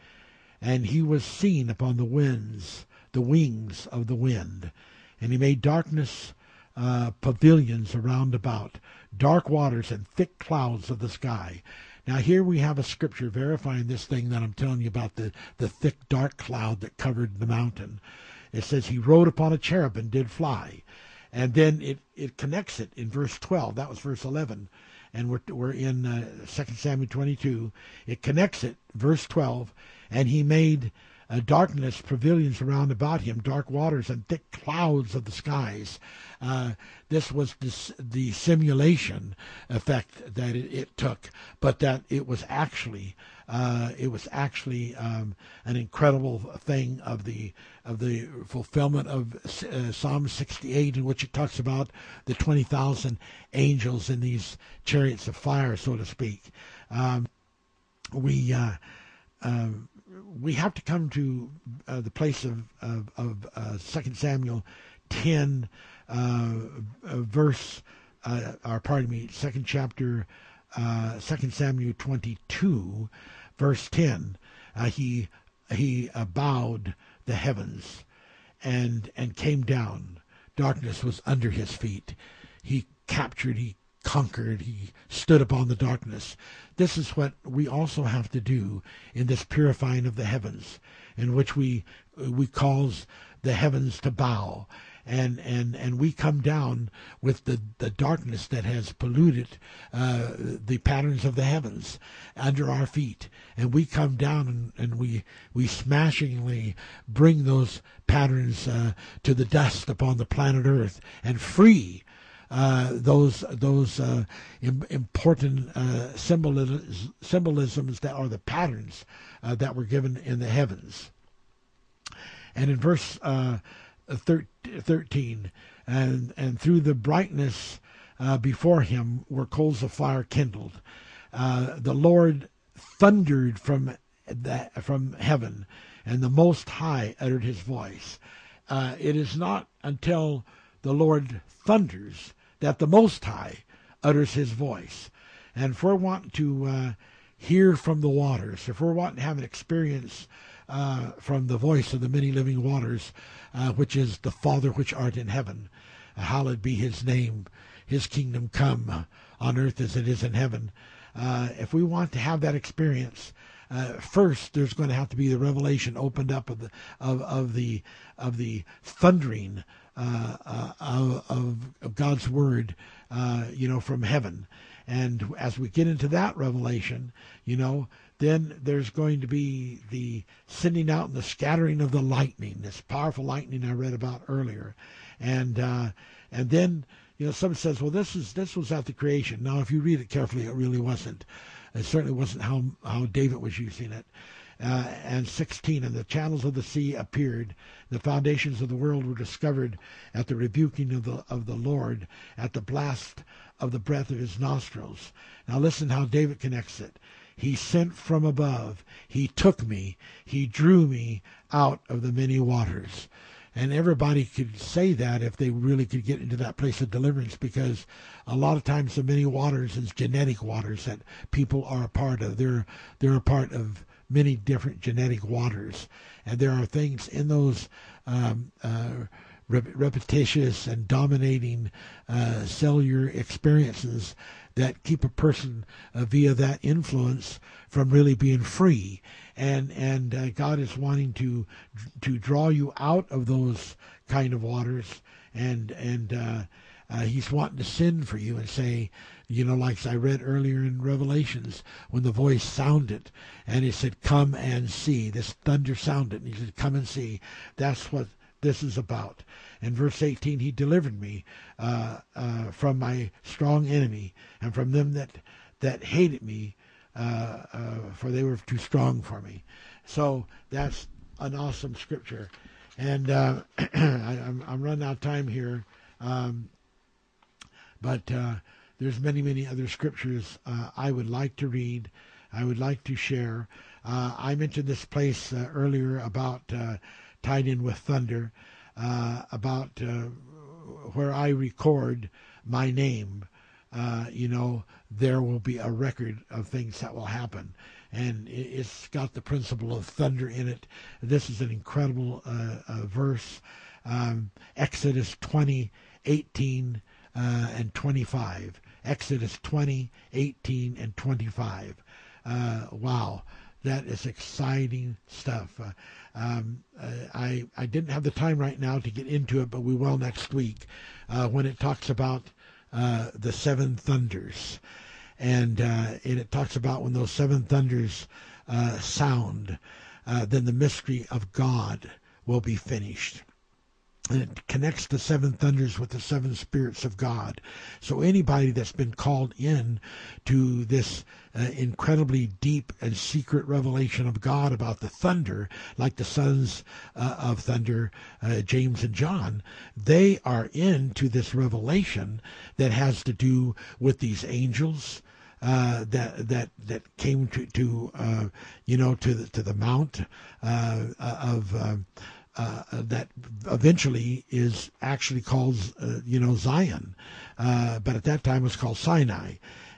and he was seen upon the winds, the wings of the wind, and he made darkness uh, pavilions around about, dark waters and thick clouds of the sky. Now here we have a scripture verifying this thing that I'm telling you about the, the thick dark cloud that covered the mountain. It says he rode upon a cherub and did fly. And then it, it connects it in verse 12. That was verse 11. And we're, we're in uh, 2 Samuel 22. It connects it, verse 12. And he made uh, darkness, pavilions around about him, dark waters, and thick clouds of the skies. Uh, this was the simulation effect that it, it, took, but that it was actually uh, it was actually um, an incredible thing of the of the fulfillment of uh, Psalm 68, in which it talks about the 20,000 angels in these chariots of fire, so to speak. Um, we uh, um, we have to come to uh, the place of of, of uh, Second Samuel 10, uh, verse, or pardon me, second chapter, Second Samuel 22 verse 10, uh, he he uh, bowed the heavens and and came down. Darkness was under his feet. He captured, he conquered, he stood upon the darkness. This is what we also have to do in this purifying of the heavens, in which we we cause the heavens to bow and and and we come down with the the darkness that has polluted uh, the patterns of the heavens under our feet, and we come down and, and we we smashingly bring those patterns uh, to the dust upon the planet Earth and free. Uh, those those uh, Im- important uh, symbolisms, symbolisms that are the patterns uh, that were given in the heavens. And in verse uh, 13, and, and through the brightness before him were coals of fire kindled. The Lord thundered from, the, from heaven, and the Most High uttered his voice. Uh, it is not until the Lord thunders that the Most High utters his voice. And if we're wanting to uh, hear from the waters, if we're wanting to have an experience uh, from the voice of the many living waters, uh, which is the Father which art in heaven. hallowed be his name. His kingdom come on earth as it is in heaven. Uh, if we want to have that experience, uh, first there's going to have to be the revelation opened up of the of, of the of the thundering of, of, God's word, uh, you know, from heaven. And as we get into that revelation, you know, then there's going to be the sending out and the scattering of the lightning, this powerful lightning I read about earlier, and uh, and then you know someone says, well, this is this was at the creation. Now, if you read it carefully, it really wasn't. It certainly wasn't how how David was using it. Uh, and 16, and the channels of the sea appeared. The foundations of the world were discovered at the rebuking of the of the Lord, at the blast of the breath of his nostrils. Now listen how David connects it. He sent from above. He took me. He drew me out of the many waters. And everybody could say that if they really could get into that place of deliverance because a lot of times the many waters is genetic waters that people are a part of. They're they're a part of many different genetic waters, and there are things in those um, uh, repetitious and dominating uh, cellular experiences that keep a person uh, via that influence from really being free. And and uh, God is wanting to to draw you out of those kind of waters, and and uh, uh, He's wanting to send for you and say, you know, like I read earlier in Revelations, when the voice sounded, and it said, "Come and see." This thunder sounded, and He said, "Come and see." That's what this is about. In verse 18, he delivered me uh, uh, from my strong enemy and from them that that hated me, uh, uh for they were too strong for me. So that's an awesome scripture. And uh, I, am I'm running out of time here, um, but uh, there's many many other scriptures I would like to read. I would like to share. I mentioned this place earlier about tied in with thunder uh, about uh, where I record my name. Uh, you know, there will be a record of things that will happen. And it's got the principle of thunder in it. This is an incredible uh, uh, verse. Um, Exodus 20, 18, uh, and 25. Exodus 20, 18, and 25. wow, that is exciting stuff. Um, uh, I I didn't have the time right now to get into it, but we will next week uh, when it talks about uh, the seven thunders, and uh, and it talks about when those seven thunders uh, sound, uh, then the mystery of God will be finished and it connects the seven thunders with the seven spirits of God. So anybody that's been called in to this uh, incredibly deep and secret revelation of God about the thunder, like the sons uh, of thunder, uh, James and John, they are into this revelation that has to do with these angels. Uh, that that that came to to uh, you know to the to the mount uh, of uh, that eventually is actually called, uh, you know, Zion, uh, but at that time was called Sinai,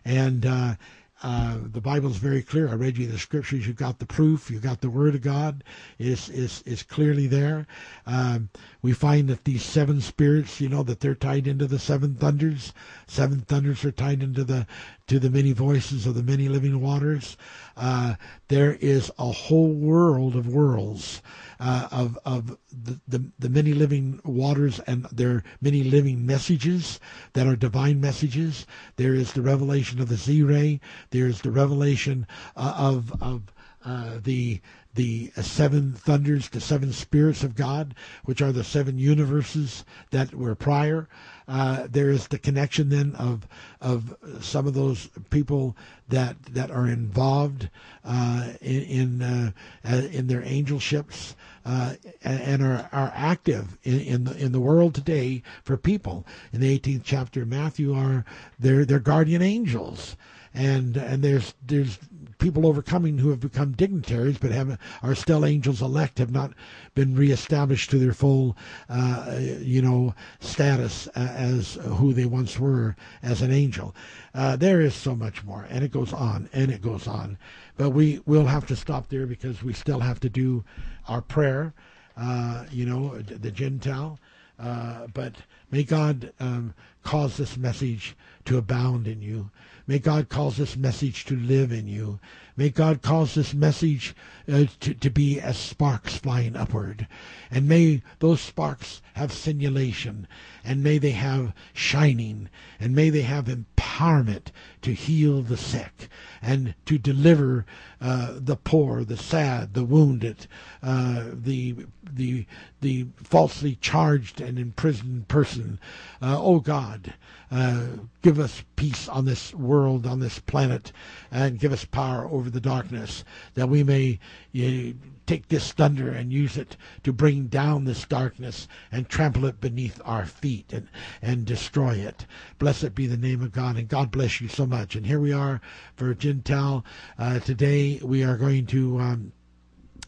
and uh, uh, the Bible is very clear. I read you the scriptures. You got the proof. You got the Word of God is is is clearly there. Um, we find that these seven spirits, you know, that they're tied into the seven thunders. Seven thunders are tied into the to the many voices of the many living waters. Uh, there is a whole world of worlds uh, of of the, the, the many living waters and their many living messages that are divine messages. There is the revelation of the Z-ray. There is the revelation uh, of of uh, the the seven thunders, the seven spirits of God, which are the seven universes that were prior. Uh, there is the connection then of of some of those people that that are involved uh, in in, uh, uh in their angelships uh, and are are active in, in the in the world today for people. In the 18th chapter of Matthew, are they're they're guardian angels and and there's there's people overcoming who have become dignitaries but have are still angels elect have not been reestablished to their full uh, you know status as who they once were as an angel. Uh, there is so much more and it goes on and it goes on. But we will have to stop there because we still have to do our prayer uh, you know the gentile. Uh, but may God um, cause this message to abound in you. May God cause this message to live in you. May God cause this message uh, to, to be as sparks flying upward. And may those sparks have simulation. And may they have shining. And may they have empowerment to heal the sick and to deliver uh, the poor, the sad, the wounded, uh, the the the falsely charged and imprisoned person. Uh, oh God, uh, give us peace on this world, on this planet, and give us power over the darkness, that we may take this thunder and use it to bring down this darkness and trample it beneath our feet and, and destroy it. Blessed be the name of God, and God bless you so much. And here we are for Gentile. Uh, today we are going to um,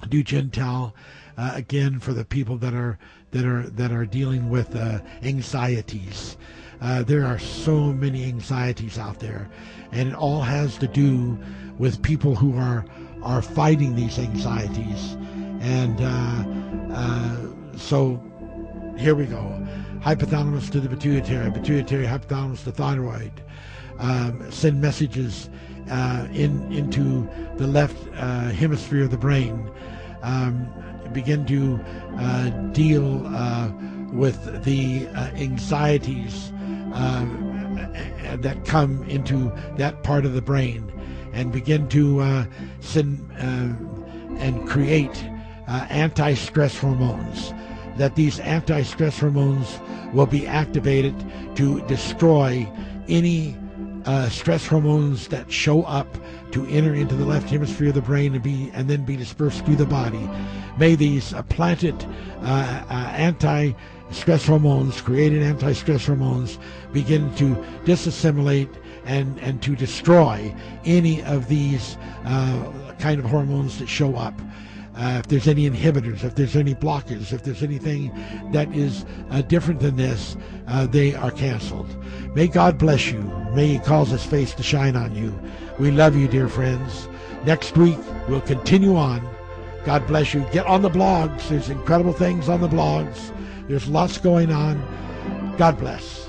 do Gentile uh, again for the people that are that are that are dealing with uh, anxieties. Uh, there are so many anxieties out there, and it all has to do with people who are are fighting these anxieties. And uh, uh, so here we go. Hypothalamus to the pituitary, pituitary hypothalamus to thyroid. Um, send messages uh, in into the left uh, hemisphere of the brain. Um, begin to uh, deal uh, with the anxieties that come into that part of the brain and begin to send and create anti-stress hormones that these anti stress hormones will be activated to destroy any uh, stress hormones that show up to enter into the left hemisphere of the brain and be and then be dispersed through the body. May these uh, planted uh, uh anti stress hormones, created anti stress hormones, begin to disassimilate and, and to destroy any of these uh, kind of hormones that show up uh, if there's any inhibitors, if there's any blockers, if there's anything that is uh, different than this, uh, they are canceled. May God bless you. May He cause His face to shine on you. We love you, dear friends. Next week, we'll continue on. God bless you. Get on the blogs. There's incredible things on the blogs. There's lots going on. God bless.